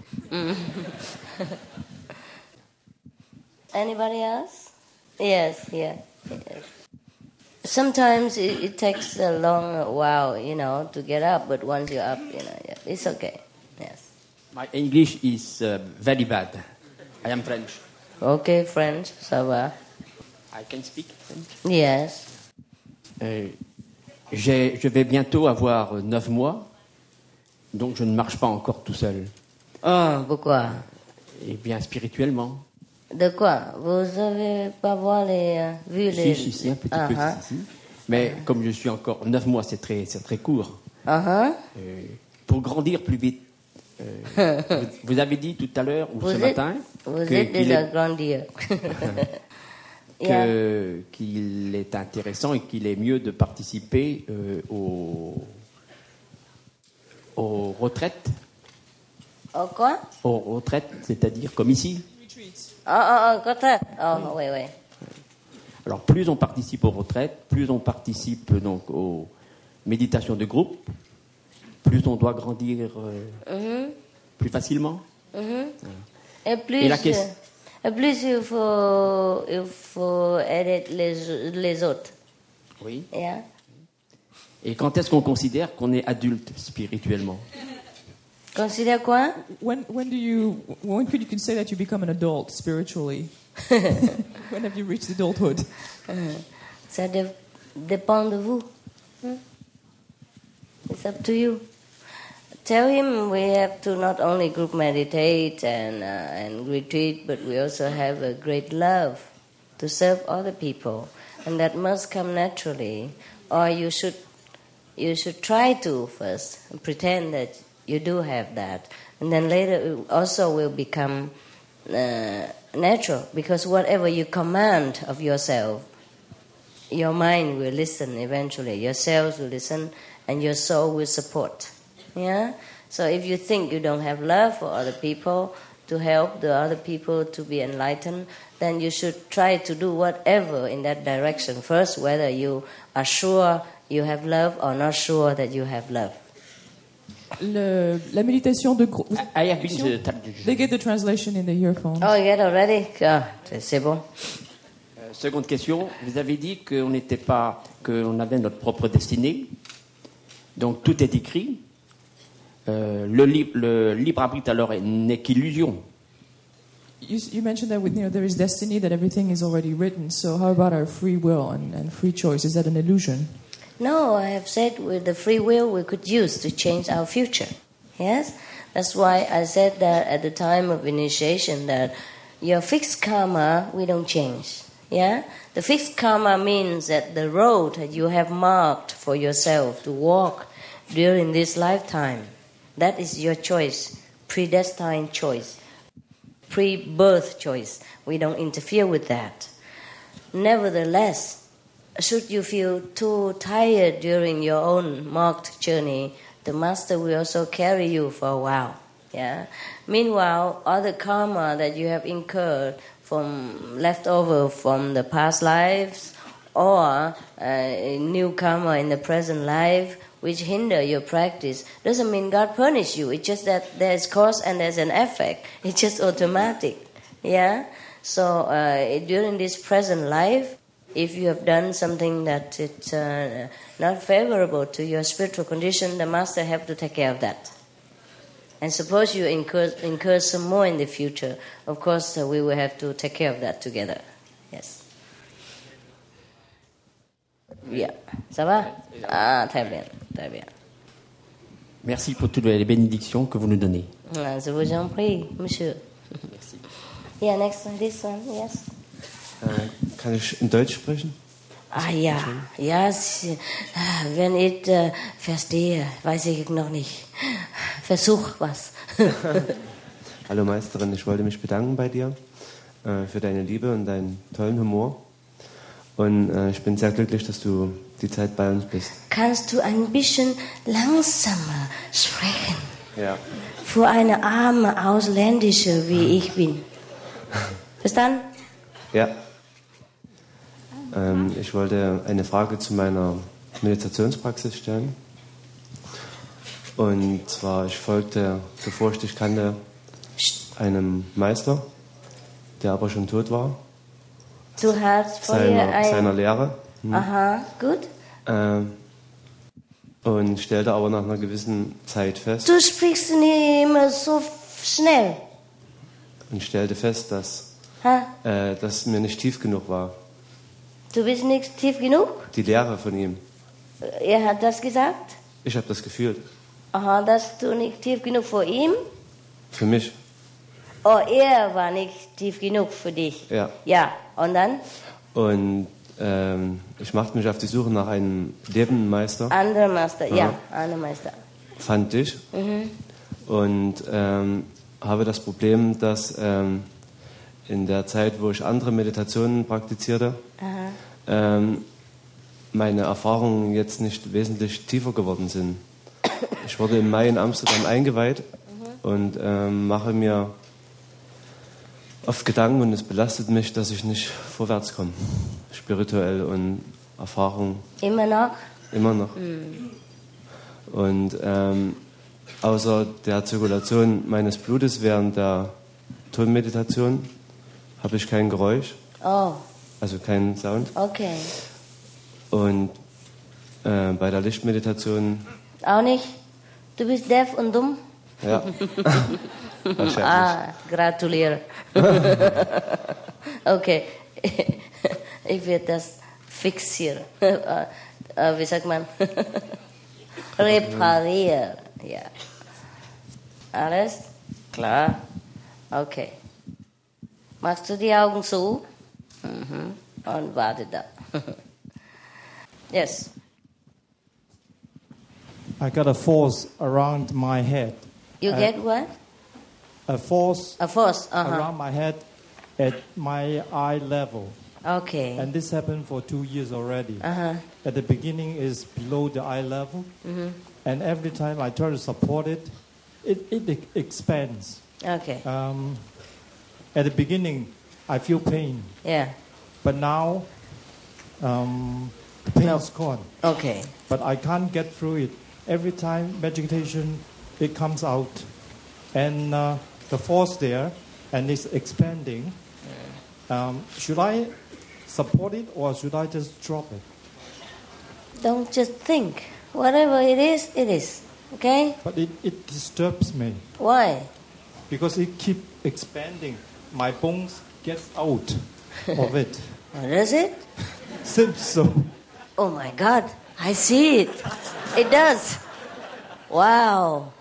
Anybody else? Yes, yeah. yes. Sometimes it, it takes a long while, you know, to get up, but once you're up, you know, yeah, it's okay. Yes. My English is uh, very bad. I am French. Okay, French, ça va. I can speak French. Yes. Euh, je vais bientôt avoir 9 mois, donc je ne marche pas encore tout seul. Ah, pourquoi? Eh bien, spirituellement. De quoi? Vous avez pas voir les, euh, vu les... Si, si, si, un petit Ah, peu. ah. si, si. Mais comme je suis encore 9 mois, c'est très, c'est très court. Ah, ah. Euh, pour grandir plus vite, euh, vous, (laughs) vous avez dit tout à l'heure ou Vous ce êtes- matin Vous que- êtes déjà est- grandir. (laughs) (laughs) Yeah. qu'il est intéressant et qu'il est mieux de participer euh, aux, retraites, Oh, quoi? Aux retraites, c'est-à-dire comme ici. Ah, ah, ah, retraite. Oh, oui, oui. Alors plus on participe aux retraites, plus on participe donc aux méditations de groupe, plus on doit grandir euh, Mhm, plus facilement. mhm. Et plus, Et la question- euh, et plus il faut, il faut aider les, les autres. Oui. Yeah. Et quand est-ce qu'on considère qu'on est adulte spirituellement Considère quoi When when do you when could you say that you become an adult spiritually? (laughs) when have you reached adulthood? Euh, Ça dé- dépend de vous. Hmm? It's up to you. Tell him we have to not only group meditate and, uh, and retreat, but we also have a great love to serve other people. And that must come naturally. Or you should, you should try to first pretend that you do have that. And then later it also will become uh, natural because whatever you command of yourself, your mind will listen eventually, your cells will listen, and your soul will support. Yeah? So if you think you don't have love for other people, to help the other people to be enlightened, then you should try to do whatever in that direction first, whether you are sure you have love or not sure that you have love? Le, la méditation de groupe. I have been to the- They get the translation in the earphone. Oh, you get already? Ah, c'est- bon. Euh, Seconde question, vous avez dit qu'on n'était pas, qu'on avait notre propre destinée. Donc tout est écrit. Euh, le, li- le libre arbitre alors est- n'est qu'illusion. you, you mentioned that with, you know, there is destiny, that everything is already written. So how about our free will and, and free choice? Is that an illusion? No, I have said with the free will we could use to change our future. Yes? That's why I said that at the time of initiation that your fixed karma we don't change. Yeah? The fixed karma means that the road that you have marked for yourself to walk during this lifetime, that is your choice, predestined choice, pre birth choice. We don't interfere with that. Nevertheless, should you feel too tired during your own marked journey, the master will also carry you for a while. Yeah. Meanwhile, other karma that you have incurred from leftover from the past lives or uh, new karma in the present life which hinder your practice doesn't mean God punish you. It's just that there's cause and there's an effect. It's just automatic. Yeah. So uh, during this present life, if you have done something that it's uh, not favorable to your spiritual condition, the master have to take care of that. And suppose you incur, incur some more in the future, of course uh, we will have to take care of that together. Yes. Yeah. Ça va Ah, très bien, très bien. Merci pour toutes les bénédictions que vous nous donnez. Ah, je vous en prie, monsieur. Merci. Yeah, next one, this one, yes. Äh, kann ich in Deutsch sprechen? Ah ja, ja, ah, wenn ich äh, verstehe, weiß ich noch nicht. Versuch was. (laughs) Hallo Meisterin, ich wollte mich bedanken bei dir äh, für deine Liebe und deinen tollen Humor. Und äh, ich bin sehr glücklich, dass du die Zeit bei uns bist. Kannst du ein bisschen langsamer sprechen? Ja. Für eine arme Ausländische wie ich bin. (laughs) Verstanden? Ja. Ähm, ich wollte eine Frage zu meiner Meditationspraxis stellen. Und zwar, ich folgte, bevor ich dich kannte, einem Meister, der aber schon tot war, Du hast vorher seiner, ein... seiner Lehre. Hm. Aha, gut. Ähm, und stellte aber nach einer gewissen Zeit fest Du sprichst nicht immer so schnell. und stellte fest, dass äh, das mir nicht tief genug war. Du bist nicht tief genug? Die Lehre von ihm. Er hat das gesagt? Ich habe das gefühlt. Aha, dass du nicht tief genug für ihn? Für mich. Oh, er war nicht tief genug für dich. Ja. Ja, und dann? Und ähm, ich machte mich auf die Suche nach einem lebenden Meister. Anderer Meister, ja, Ja. anderer Meister. Fand dich. Mhm. Und ähm, habe das Problem, dass ähm, in der Zeit, wo ich andere Meditationen praktizierte, ähm, meine Erfahrungen jetzt nicht wesentlich tiefer geworden sind. Ich wurde im Mai in Amsterdam eingeweiht und ähm, mache mir oft Gedanken und es belastet mich, dass ich nicht vorwärts komme, spirituell und Erfahrung Immer noch? immer noch. Mhm. Und ähm, außer der Zirkulation meines Blutes während der Tonmeditation habe ich kein Geräusch, Oh, also keinen Sound. okay. Und äh, bei der Lichtmeditation, Auch nicht? Du bist deaf und dumm? ja, (laughs) wahrscheinlich. ah, gratuliere. (laughs) okay. (laughs) ich werde das fixieren. Äh, Wie sagt man? Reparieren. Ja. Alles? Klar? Okay. Machst du die Augen zu? Mhm. Und warte da. (laughs) yes. I got a force around my head. You Uh, get what? a force A force. Uh-huh. around my head at my eye level. Okay. And this happened for two years already. Uh-huh. At the beginning is below the eye level, mm-hmm. and every time I try to support it, it, it expands. Okay. Um, at the beginning, I feel pain, Yeah. but now um, the pain is gone. Okay. But I can't get through it. Every time meditation, it comes out, and uh, the force there, and it's expanding. Um, should I support it or should I just drop it? Don't just think. Whatever it is, it is. Okay? But it, it disturbs me Why? because it keep expanding. My bones gets out of it. (laughs) Oh, does it? Seems so. Oh my God, I see it. It does. Wow.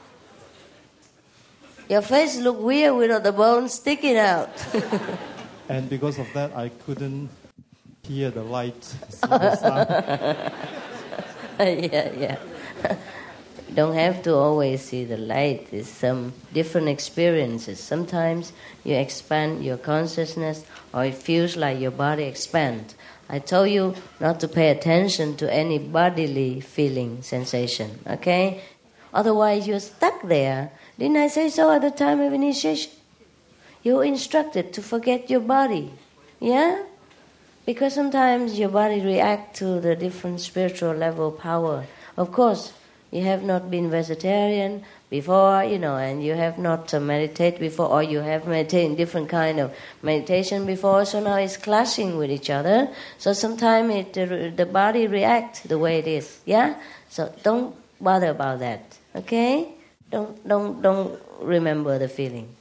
Your face look weird with all the bones sticking out. (laughs) And because of that, I couldn't hear the light. see the sound. yeah, yeah. Don't have to always see the light. It's some different experiences. Sometimes you expand your consciousness, or it feels like your body expands. I told you not to pay attention to any bodily feeling, sensation. Okay? Otherwise, you're stuck there. Didn't I say so at the time of initiation? You're instructed to forget your body. Yeah? Because sometimes your body react to the different spiritual level power. Of course, you have not been vegetarian before, you know, and you have not uh, meditated before, or you have meditated different kind of meditation before. So now it's clashing with each other. So sometimes it the, the body react the way it is. Yeah. So don't bother about that. Okay. Don't don't don't remember the feeling.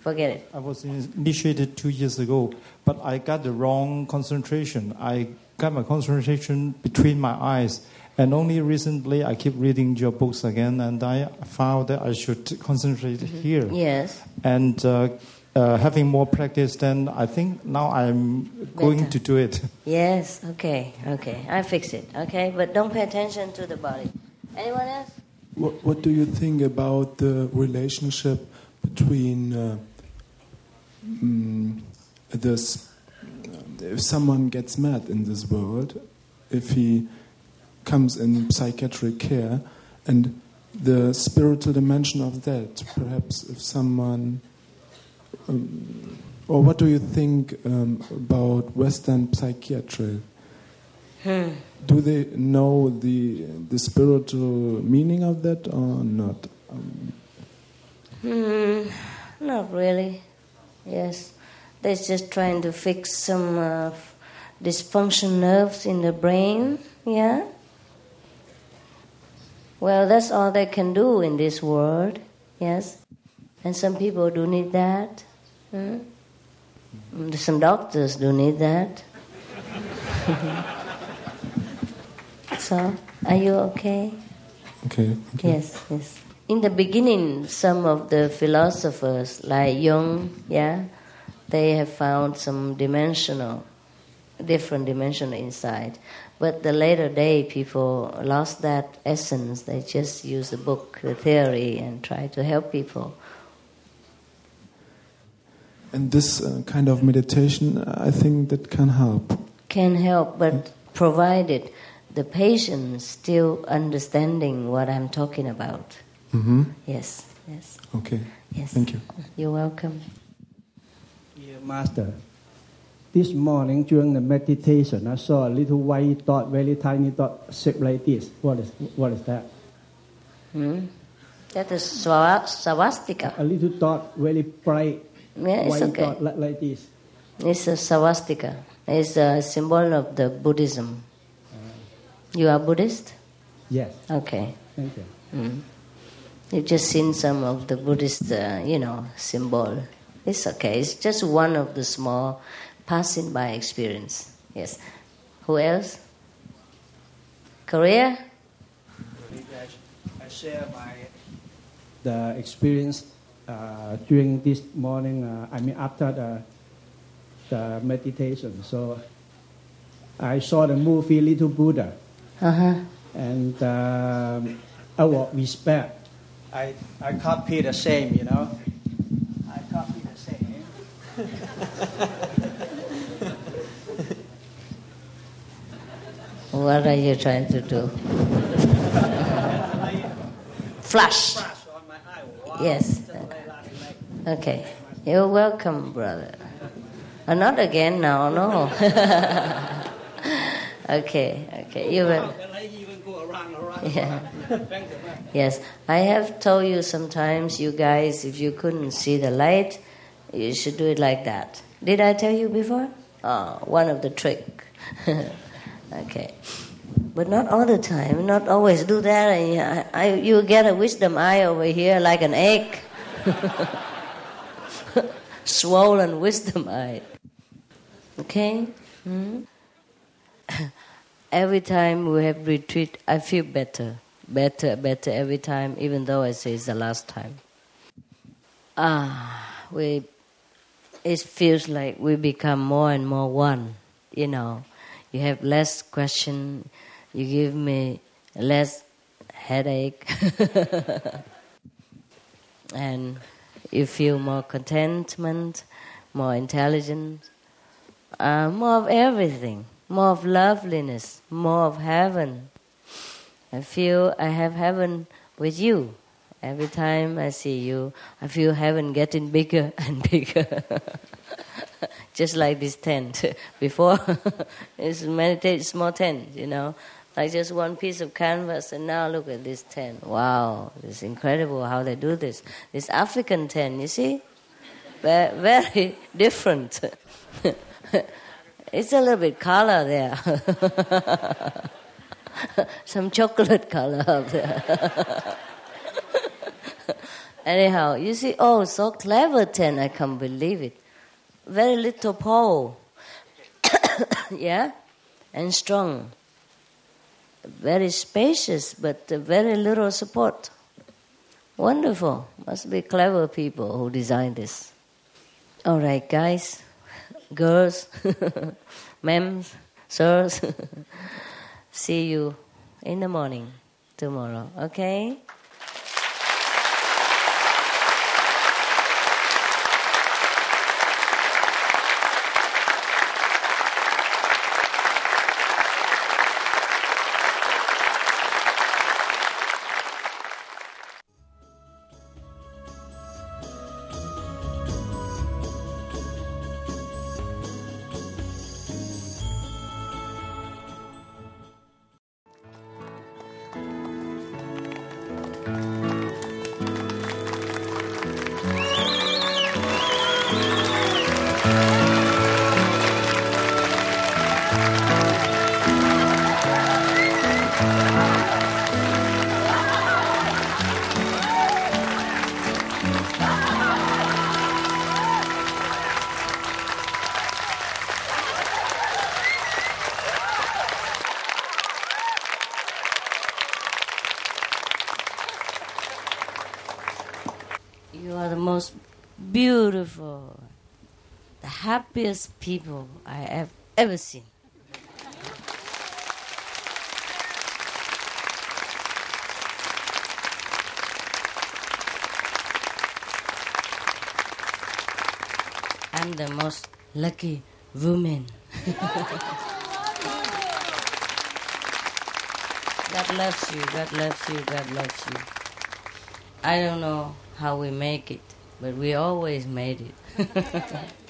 Forget it. I was initiated two years ago, but I got the wrong concentration. I got my concentration between my eyes. And only recently I keep reading your books again, and I found that I should concentrate here. Yes. And uh, uh, having more practice, then I think now I'm going to do it. (laughs) Yes. Okay. Okay. I fix it. Okay. But don't pay attention to the body. Anyone else? What, what do you think about the relationship between uh, mm, this? If someone gets mad in this world, if he comes in psychiatric care, and the spiritual dimension of that, perhaps if someone. Um, or what do you think um, about Western psychiatry? Hmm. Do they know the the spiritual meaning of that or not? Um, Hmm, not really. Yes, they're just trying to fix some uh, dysfunction nerves in the brain. Yeah. Well, that's all they can do in this world. Yes, and some people do need that. Hmm? Mm, Some doctors do need that. (laughs) so, are you okay? okay. Yes, yes. In the beginning, some of the philosophers, like Jung, yeah, they have found some dimensional, different dimensional inside. But the later day, people lost that essence. They just use the book, the theory, and try to help people. And this uh, kind of meditation, I think that can help. Can help, but provided the patient still understanding what I'm talking about. Mm-hmm. Yes, yes. Okay. Yes. Thank you. You're welcome. Dear Master, this morning during the meditation, I saw a little white dot, very tiny dot, shaped like this. What is what is that? Hmm? That is swa- swastika. A little dot, very bright, Yeah, it's white okay. dot like, like this. It's a swastika. It's a symbol of the Buddhism. You are Buddhist? Yes. Okay. Thank you. Mm. You've just seen some of the Buddhist, uh, you know, symbol. It's okay. It's just one of the small passing by experience. Yes. Who else? Korea? I share my the experience uh, during this morning. Uh, I mean, after the the meditation. So I saw the movie Little Buddha, Uh-huh. and um, out of respect, I I copy the same. You know, (laughs) I copy the same. (laughs) What are you trying to do? Flash. Yes. Okay. You're welcome, brother. Uh, not again now, no. (laughs) okay, okay. You will. Yeah. Yes, I have told you sometimes, you guys, if you couldn't see the light, you should do it like that. Did I tell you before? Oh, one of the trick. (laughs) okay, but not all the time. Not always do that. I, I, you get a wisdom eye over here like an egg. (laughs) swollen wisdom eye. Okay? Hmm? every time we have retreat, I feel better, better, better every time, even though I say it's the last time. Ah, we, it feels like we become more and more one, you know. You have less question, you give me less headache, (laughs) and you feel more contentment, more intelligence, uh, more of everything, more of loveliness, more of heaven. I feel I have heaven with you. Every time I see you, I feel heaven getting bigger (laughs) and bigger. Just like this tent. (laughs) Before, it's meditate small tent, you know, like just one piece of canvas, and now look at this tent. Wow, it's incredible how they do this. This African tent, you see, very, very (laughs) different. (laughs) it's a little bit color there. Some chocolate color up there. Anyhow, you see, oh, so clever tent, I can't believe it. Very little pole. (coughs) yeah? And strong. Very spacious, but very little support. Wonderful. Must be clever people who designed this. All right, guys, (laughs) girls, (laughs) ma'ams, sirs. (laughs) See you in the morning tomorrow, okay? People I have ever seen. I'm the most lucky woman. (laughs) God loves you, God loves you, God loves you. I don't know how we make it, but we always made it. (laughs)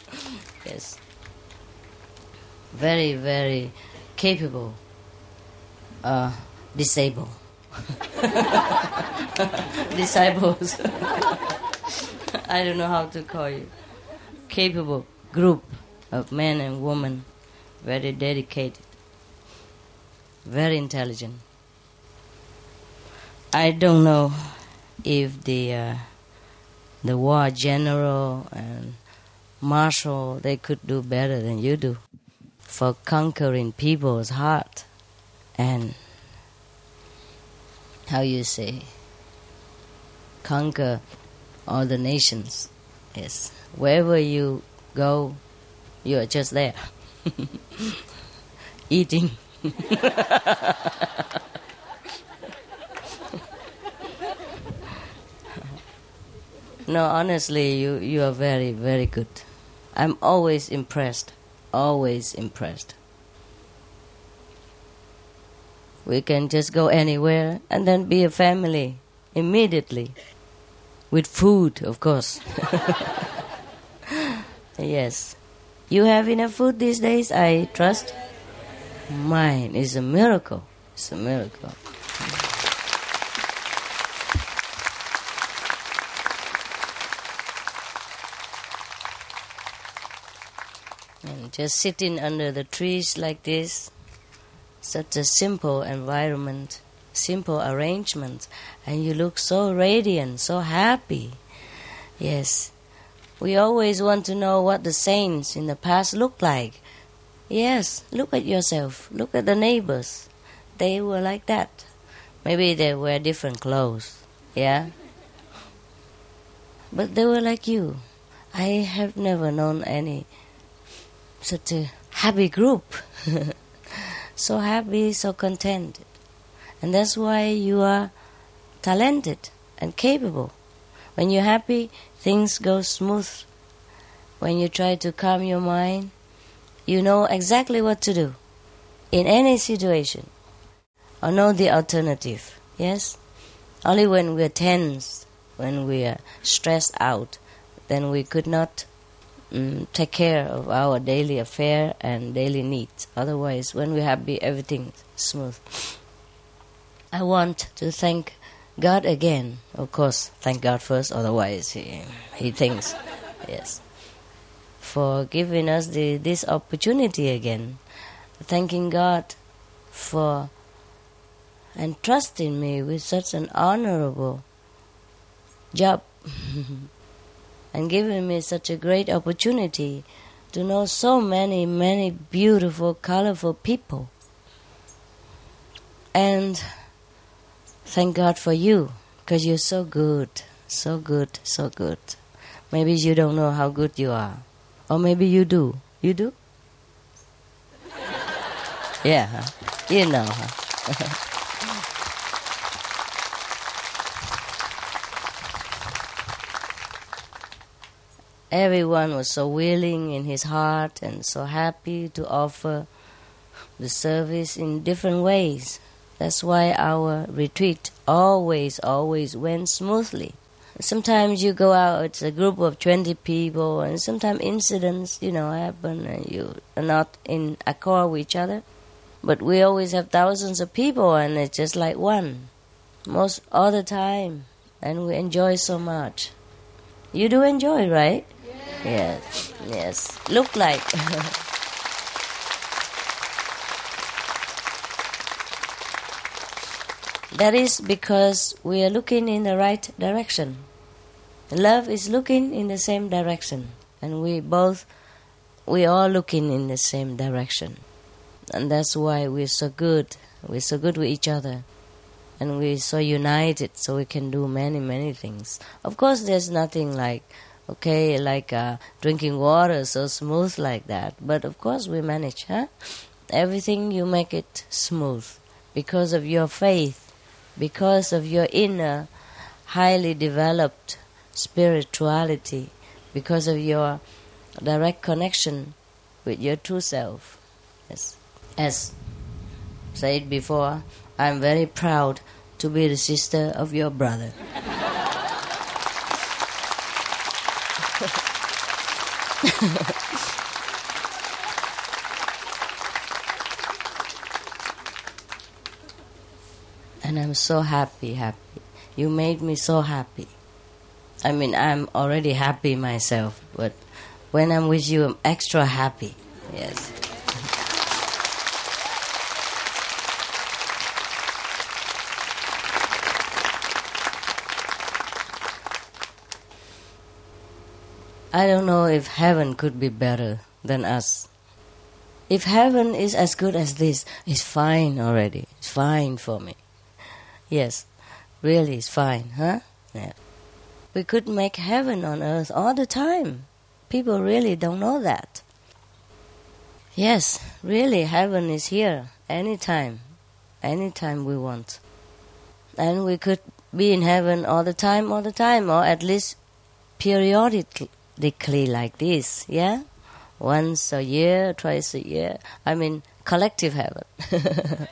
Very, very capable, uh, disabled. (laughs) Disciples. (laughs) I don't know how to call you. Capable group of men and women, very dedicated, very intelligent. I don't know if the uh, the war general and marshal they could do better than you do for conquering people's heart and how you say conquer all the nations yes wherever you go you are just there (laughs) eating (laughs) No, honestly, you, you are very, very good. I'm always impressed. Always impressed. We can just go anywhere and then be a family immediately. With food, of course. (laughs) yes. You have enough food these days, I trust? Mine is a miracle. It's a miracle. And just sitting under the trees like this, such a simple environment, simple arrangement, and you look so radiant, so happy. Yes, We always want to know what the saints in the past looked like. Yes, look at yourself. Look at the neighbors. They were like that. Maybe they wear different clothes. Yeah? But they were like you. I have never known any such a happy group. (laughs) so happy, so contented. And that's why you are talented and capable. When you're happy, things go smooth. When you try to calm your mind, you know exactly what to do in any situation or know the alternative. Yes? Only when we're tense, when we're stressed out, then we could not um, take care of our daily affair and daily needs. Otherwise, when we're happy, everything's smooth. I want to thank God again. Of course, thank God first, otherwise, He, he thinks, yes, for giving us the, this opportunity again. Thanking God for entrusting me with such an honorable job (laughs) and giving me such a great opportunity to know so many, many beautiful, colorful people. And thank God for you, because you're so good, so good, so good. Maybe you don't know how good you are. Or maybe you do. You do? (laughs) yeah, you know. (laughs) everyone was so willing in his heart and so happy to offer the service in different ways. That's why our retreat always, always went smoothly. Sometimes you go out, it's a group of 20 people, and sometimes incidents, you know, happen and you are not in accord with each other. But we always have thousands of people, and it's just like one, most all the time, and we enjoy so much. You do enjoy, right? Yes, yes. Look like. (laughs) that is because we are looking in the right direction. Love is looking in the same direction, and we both, we are looking in the same direction, and that's why we're so good. We're so good with each other, and we're so united, so we can do many, many things. Of course, there's nothing like okay, like uh, drinking water so smooth like that. But of course, we manage, huh? Everything you make it smooth because of your faith, because of your inner, highly developed spirituality, because of your direct connection with your true self. Yes. As said before, I'm very proud to be the sister of your brother. (laughs) (laughs) and I'm so happy, happy. You made me so happy. I mean, I'm already happy myself, but when I'm with you, I'm extra happy. Yes. I don't know if heaven could be better than us. If heaven is as good as this, it's fine already. It's fine for me. Yes, really, it's fine, huh? Yeah. We could make heaven on earth all the time. People really don't know that. Yes, really, heaven is here anytime, anytime we want. And we could be in heaven all the time, all the time, or at least like this, yeah? Once a year, twice a year. I mean, collective heaven. (laughs)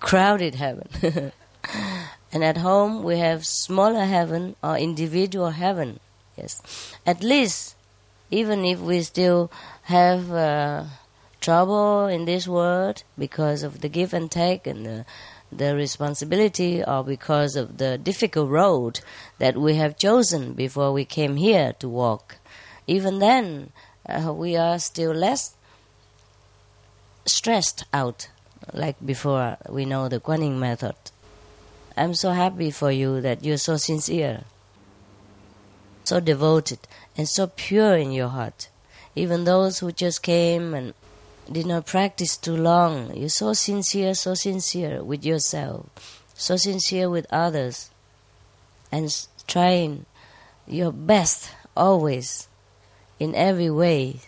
Crowded heaven. (laughs) and at home we have smaller heaven or individual heaven. Yes. At least, even if we still have uh, trouble in this world because of the give and take and the the responsibility or because of the difficult road that we have chosen before we came here to walk. Even then, uh, we are still less stressed out like before we know the Kuan method. I'm so happy for you that you're so sincere. so devoted and so pure in your heart. Even those who just came and did not practice too long, you're so sincere, so sincere with yourself, so sincere with others, and trying your best always in every way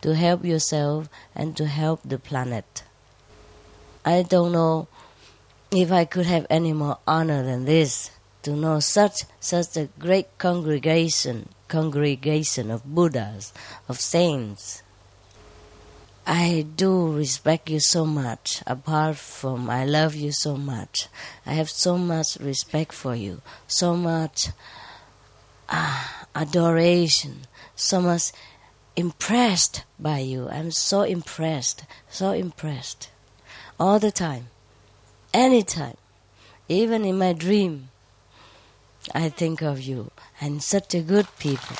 to help yourself and to help the planet. I don't know if I could have any more honor than this to know such such a great congregation congregation of Buddhas, of saints. I do respect you so much. Apart from I love you so much, I have so much respect for you, so much ah, adoration, so much impressed by you. I'm so impressed, so impressed, all the time, anytime, even in my dream. I think of you and such a good people.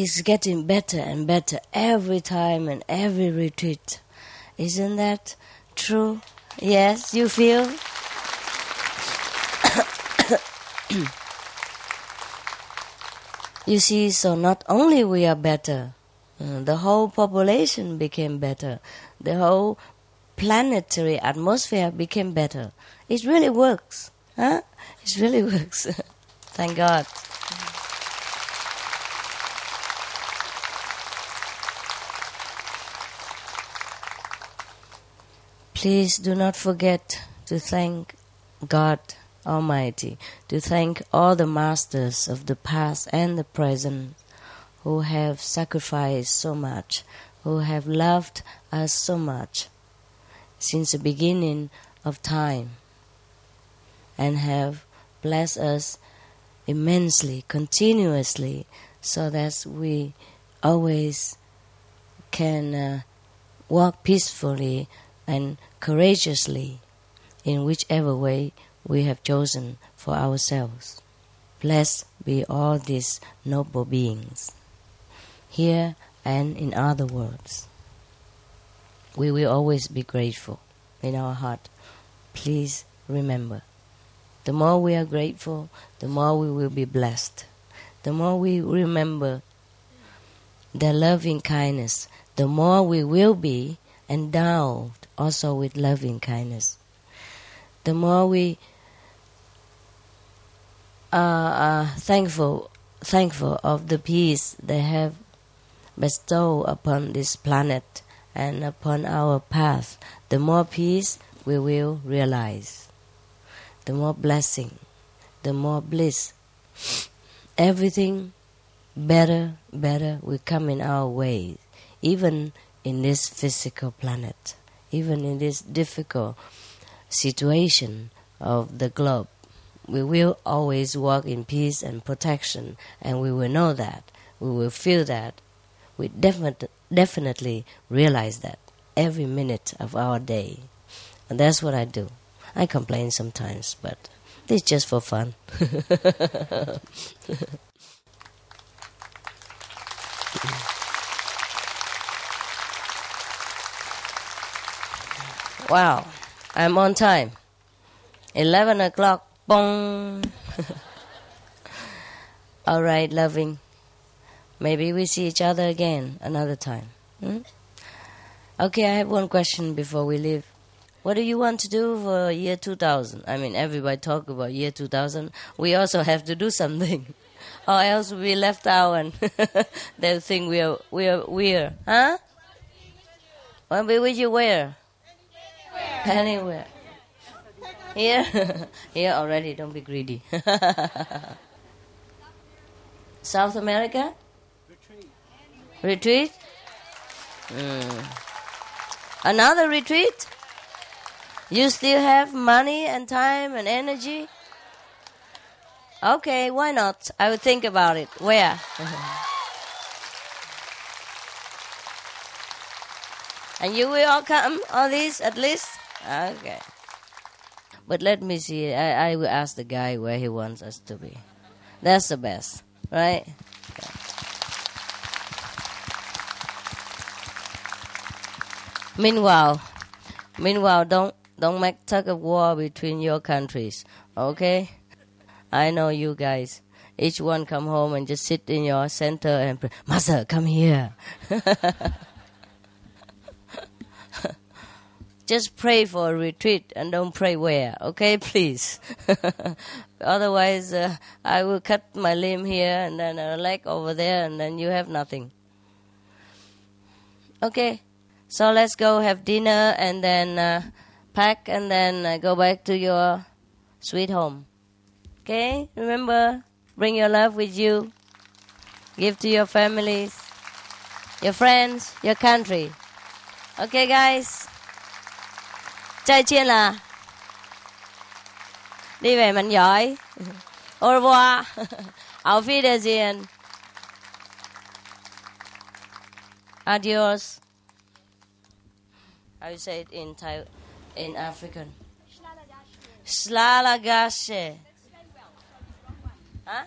It's getting better and better every time and every retreat. Isn't that true? Yes, you feel? You see, so not only we are better, uh, the whole population became better. The whole planetary atmosphere became better. It really works. Huh? It really (laughs) works. Thank God. Please do not forget to thank God Almighty, to thank all the masters of the past and the present who have sacrificed so much, who have loved us so much since the beginning of time, and have blessed us immensely, continuously, so that we always can uh, walk peacefully and courageously in whichever way we have chosen for ourselves. Blessed be all these noble beings, here and in other worlds. We will always be grateful in our heart. Please remember, the more we are grateful, the more we will be blessed. The more we remember their loving kindness, the more we will be endowed also with loving kindness. The more we are, are thankful, thankful of the peace they have bestowed upon this planet and upon our path, the more peace we will realize, the more blessing, the more bliss. Everything better, better will come in our way, even in this physical planet, even in this difficult situation of the globe. We will always walk in peace and protection, and we will know that. We will feel that. We definitely, definitely realize that every minute of our day. And that's what I do. I complain sometimes, but it's just for fun. (laughs) wow, I'm on time. 11 o'clock, boom. (laughs) All right, loving. Maybe we see each other again another time. Hmm? Okay, I have one question before we leave. What do you want to do for year 2000? I mean, everybody talk about year 2000. We also have to do (laughs) something, or else we left out and (laughs) they'll think we are we are weird, huh? To be with you where? Anywhere. Here, here already. Don't be greedy. (laughs) South America. Retreat. Mm. Another retreat? You still have money and time and energy? Okay, why not? I will think about it. Where? (laughs) And you will all come, all these at least? Okay. But let me see, I, I will ask the guy where he wants us to be. That's the best, right? Okay. Meanwhile, meanwhile, don't don't make tug of war between your countries, okay? I know you guys. Each one come home and just sit in your center and pray, Master, come here. (laughs) just pray for a retreat and don't pray where. Okay, (laughs) please. (laughs) Otherwise, uh, I will cut my limb here and then a leg over there, and then you have nothing. Okay, so let's go have dinner and then uh, pack and then uh, go back to your sweet home. Okay, remember, bring your love with you. Give to your families, your friends, your country. Okay, guys. 再见啦。Đi về mạnh giỏi. Au revoir. Auf Wiedersehen. Adios. How you say it in Thai, in African? Slalagashe. Huh?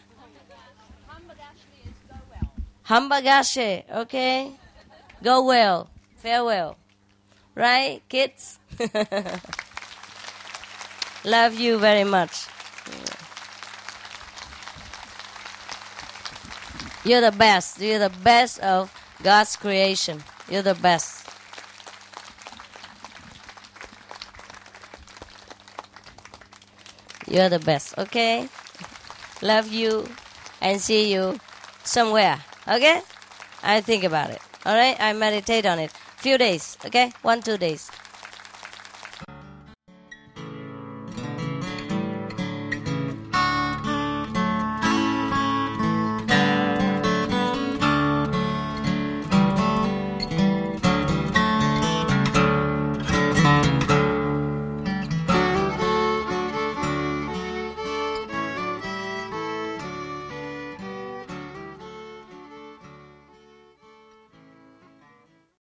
Hambagashe. Okay. Go well. Farewell. Right, kids? (laughs) Love you very much. You're the best. You're the best of God's creation. You're the best. You're the best, okay? Love you and see you somewhere, okay? I think about it, all right? I meditate on it. Few days, okay? One, two days.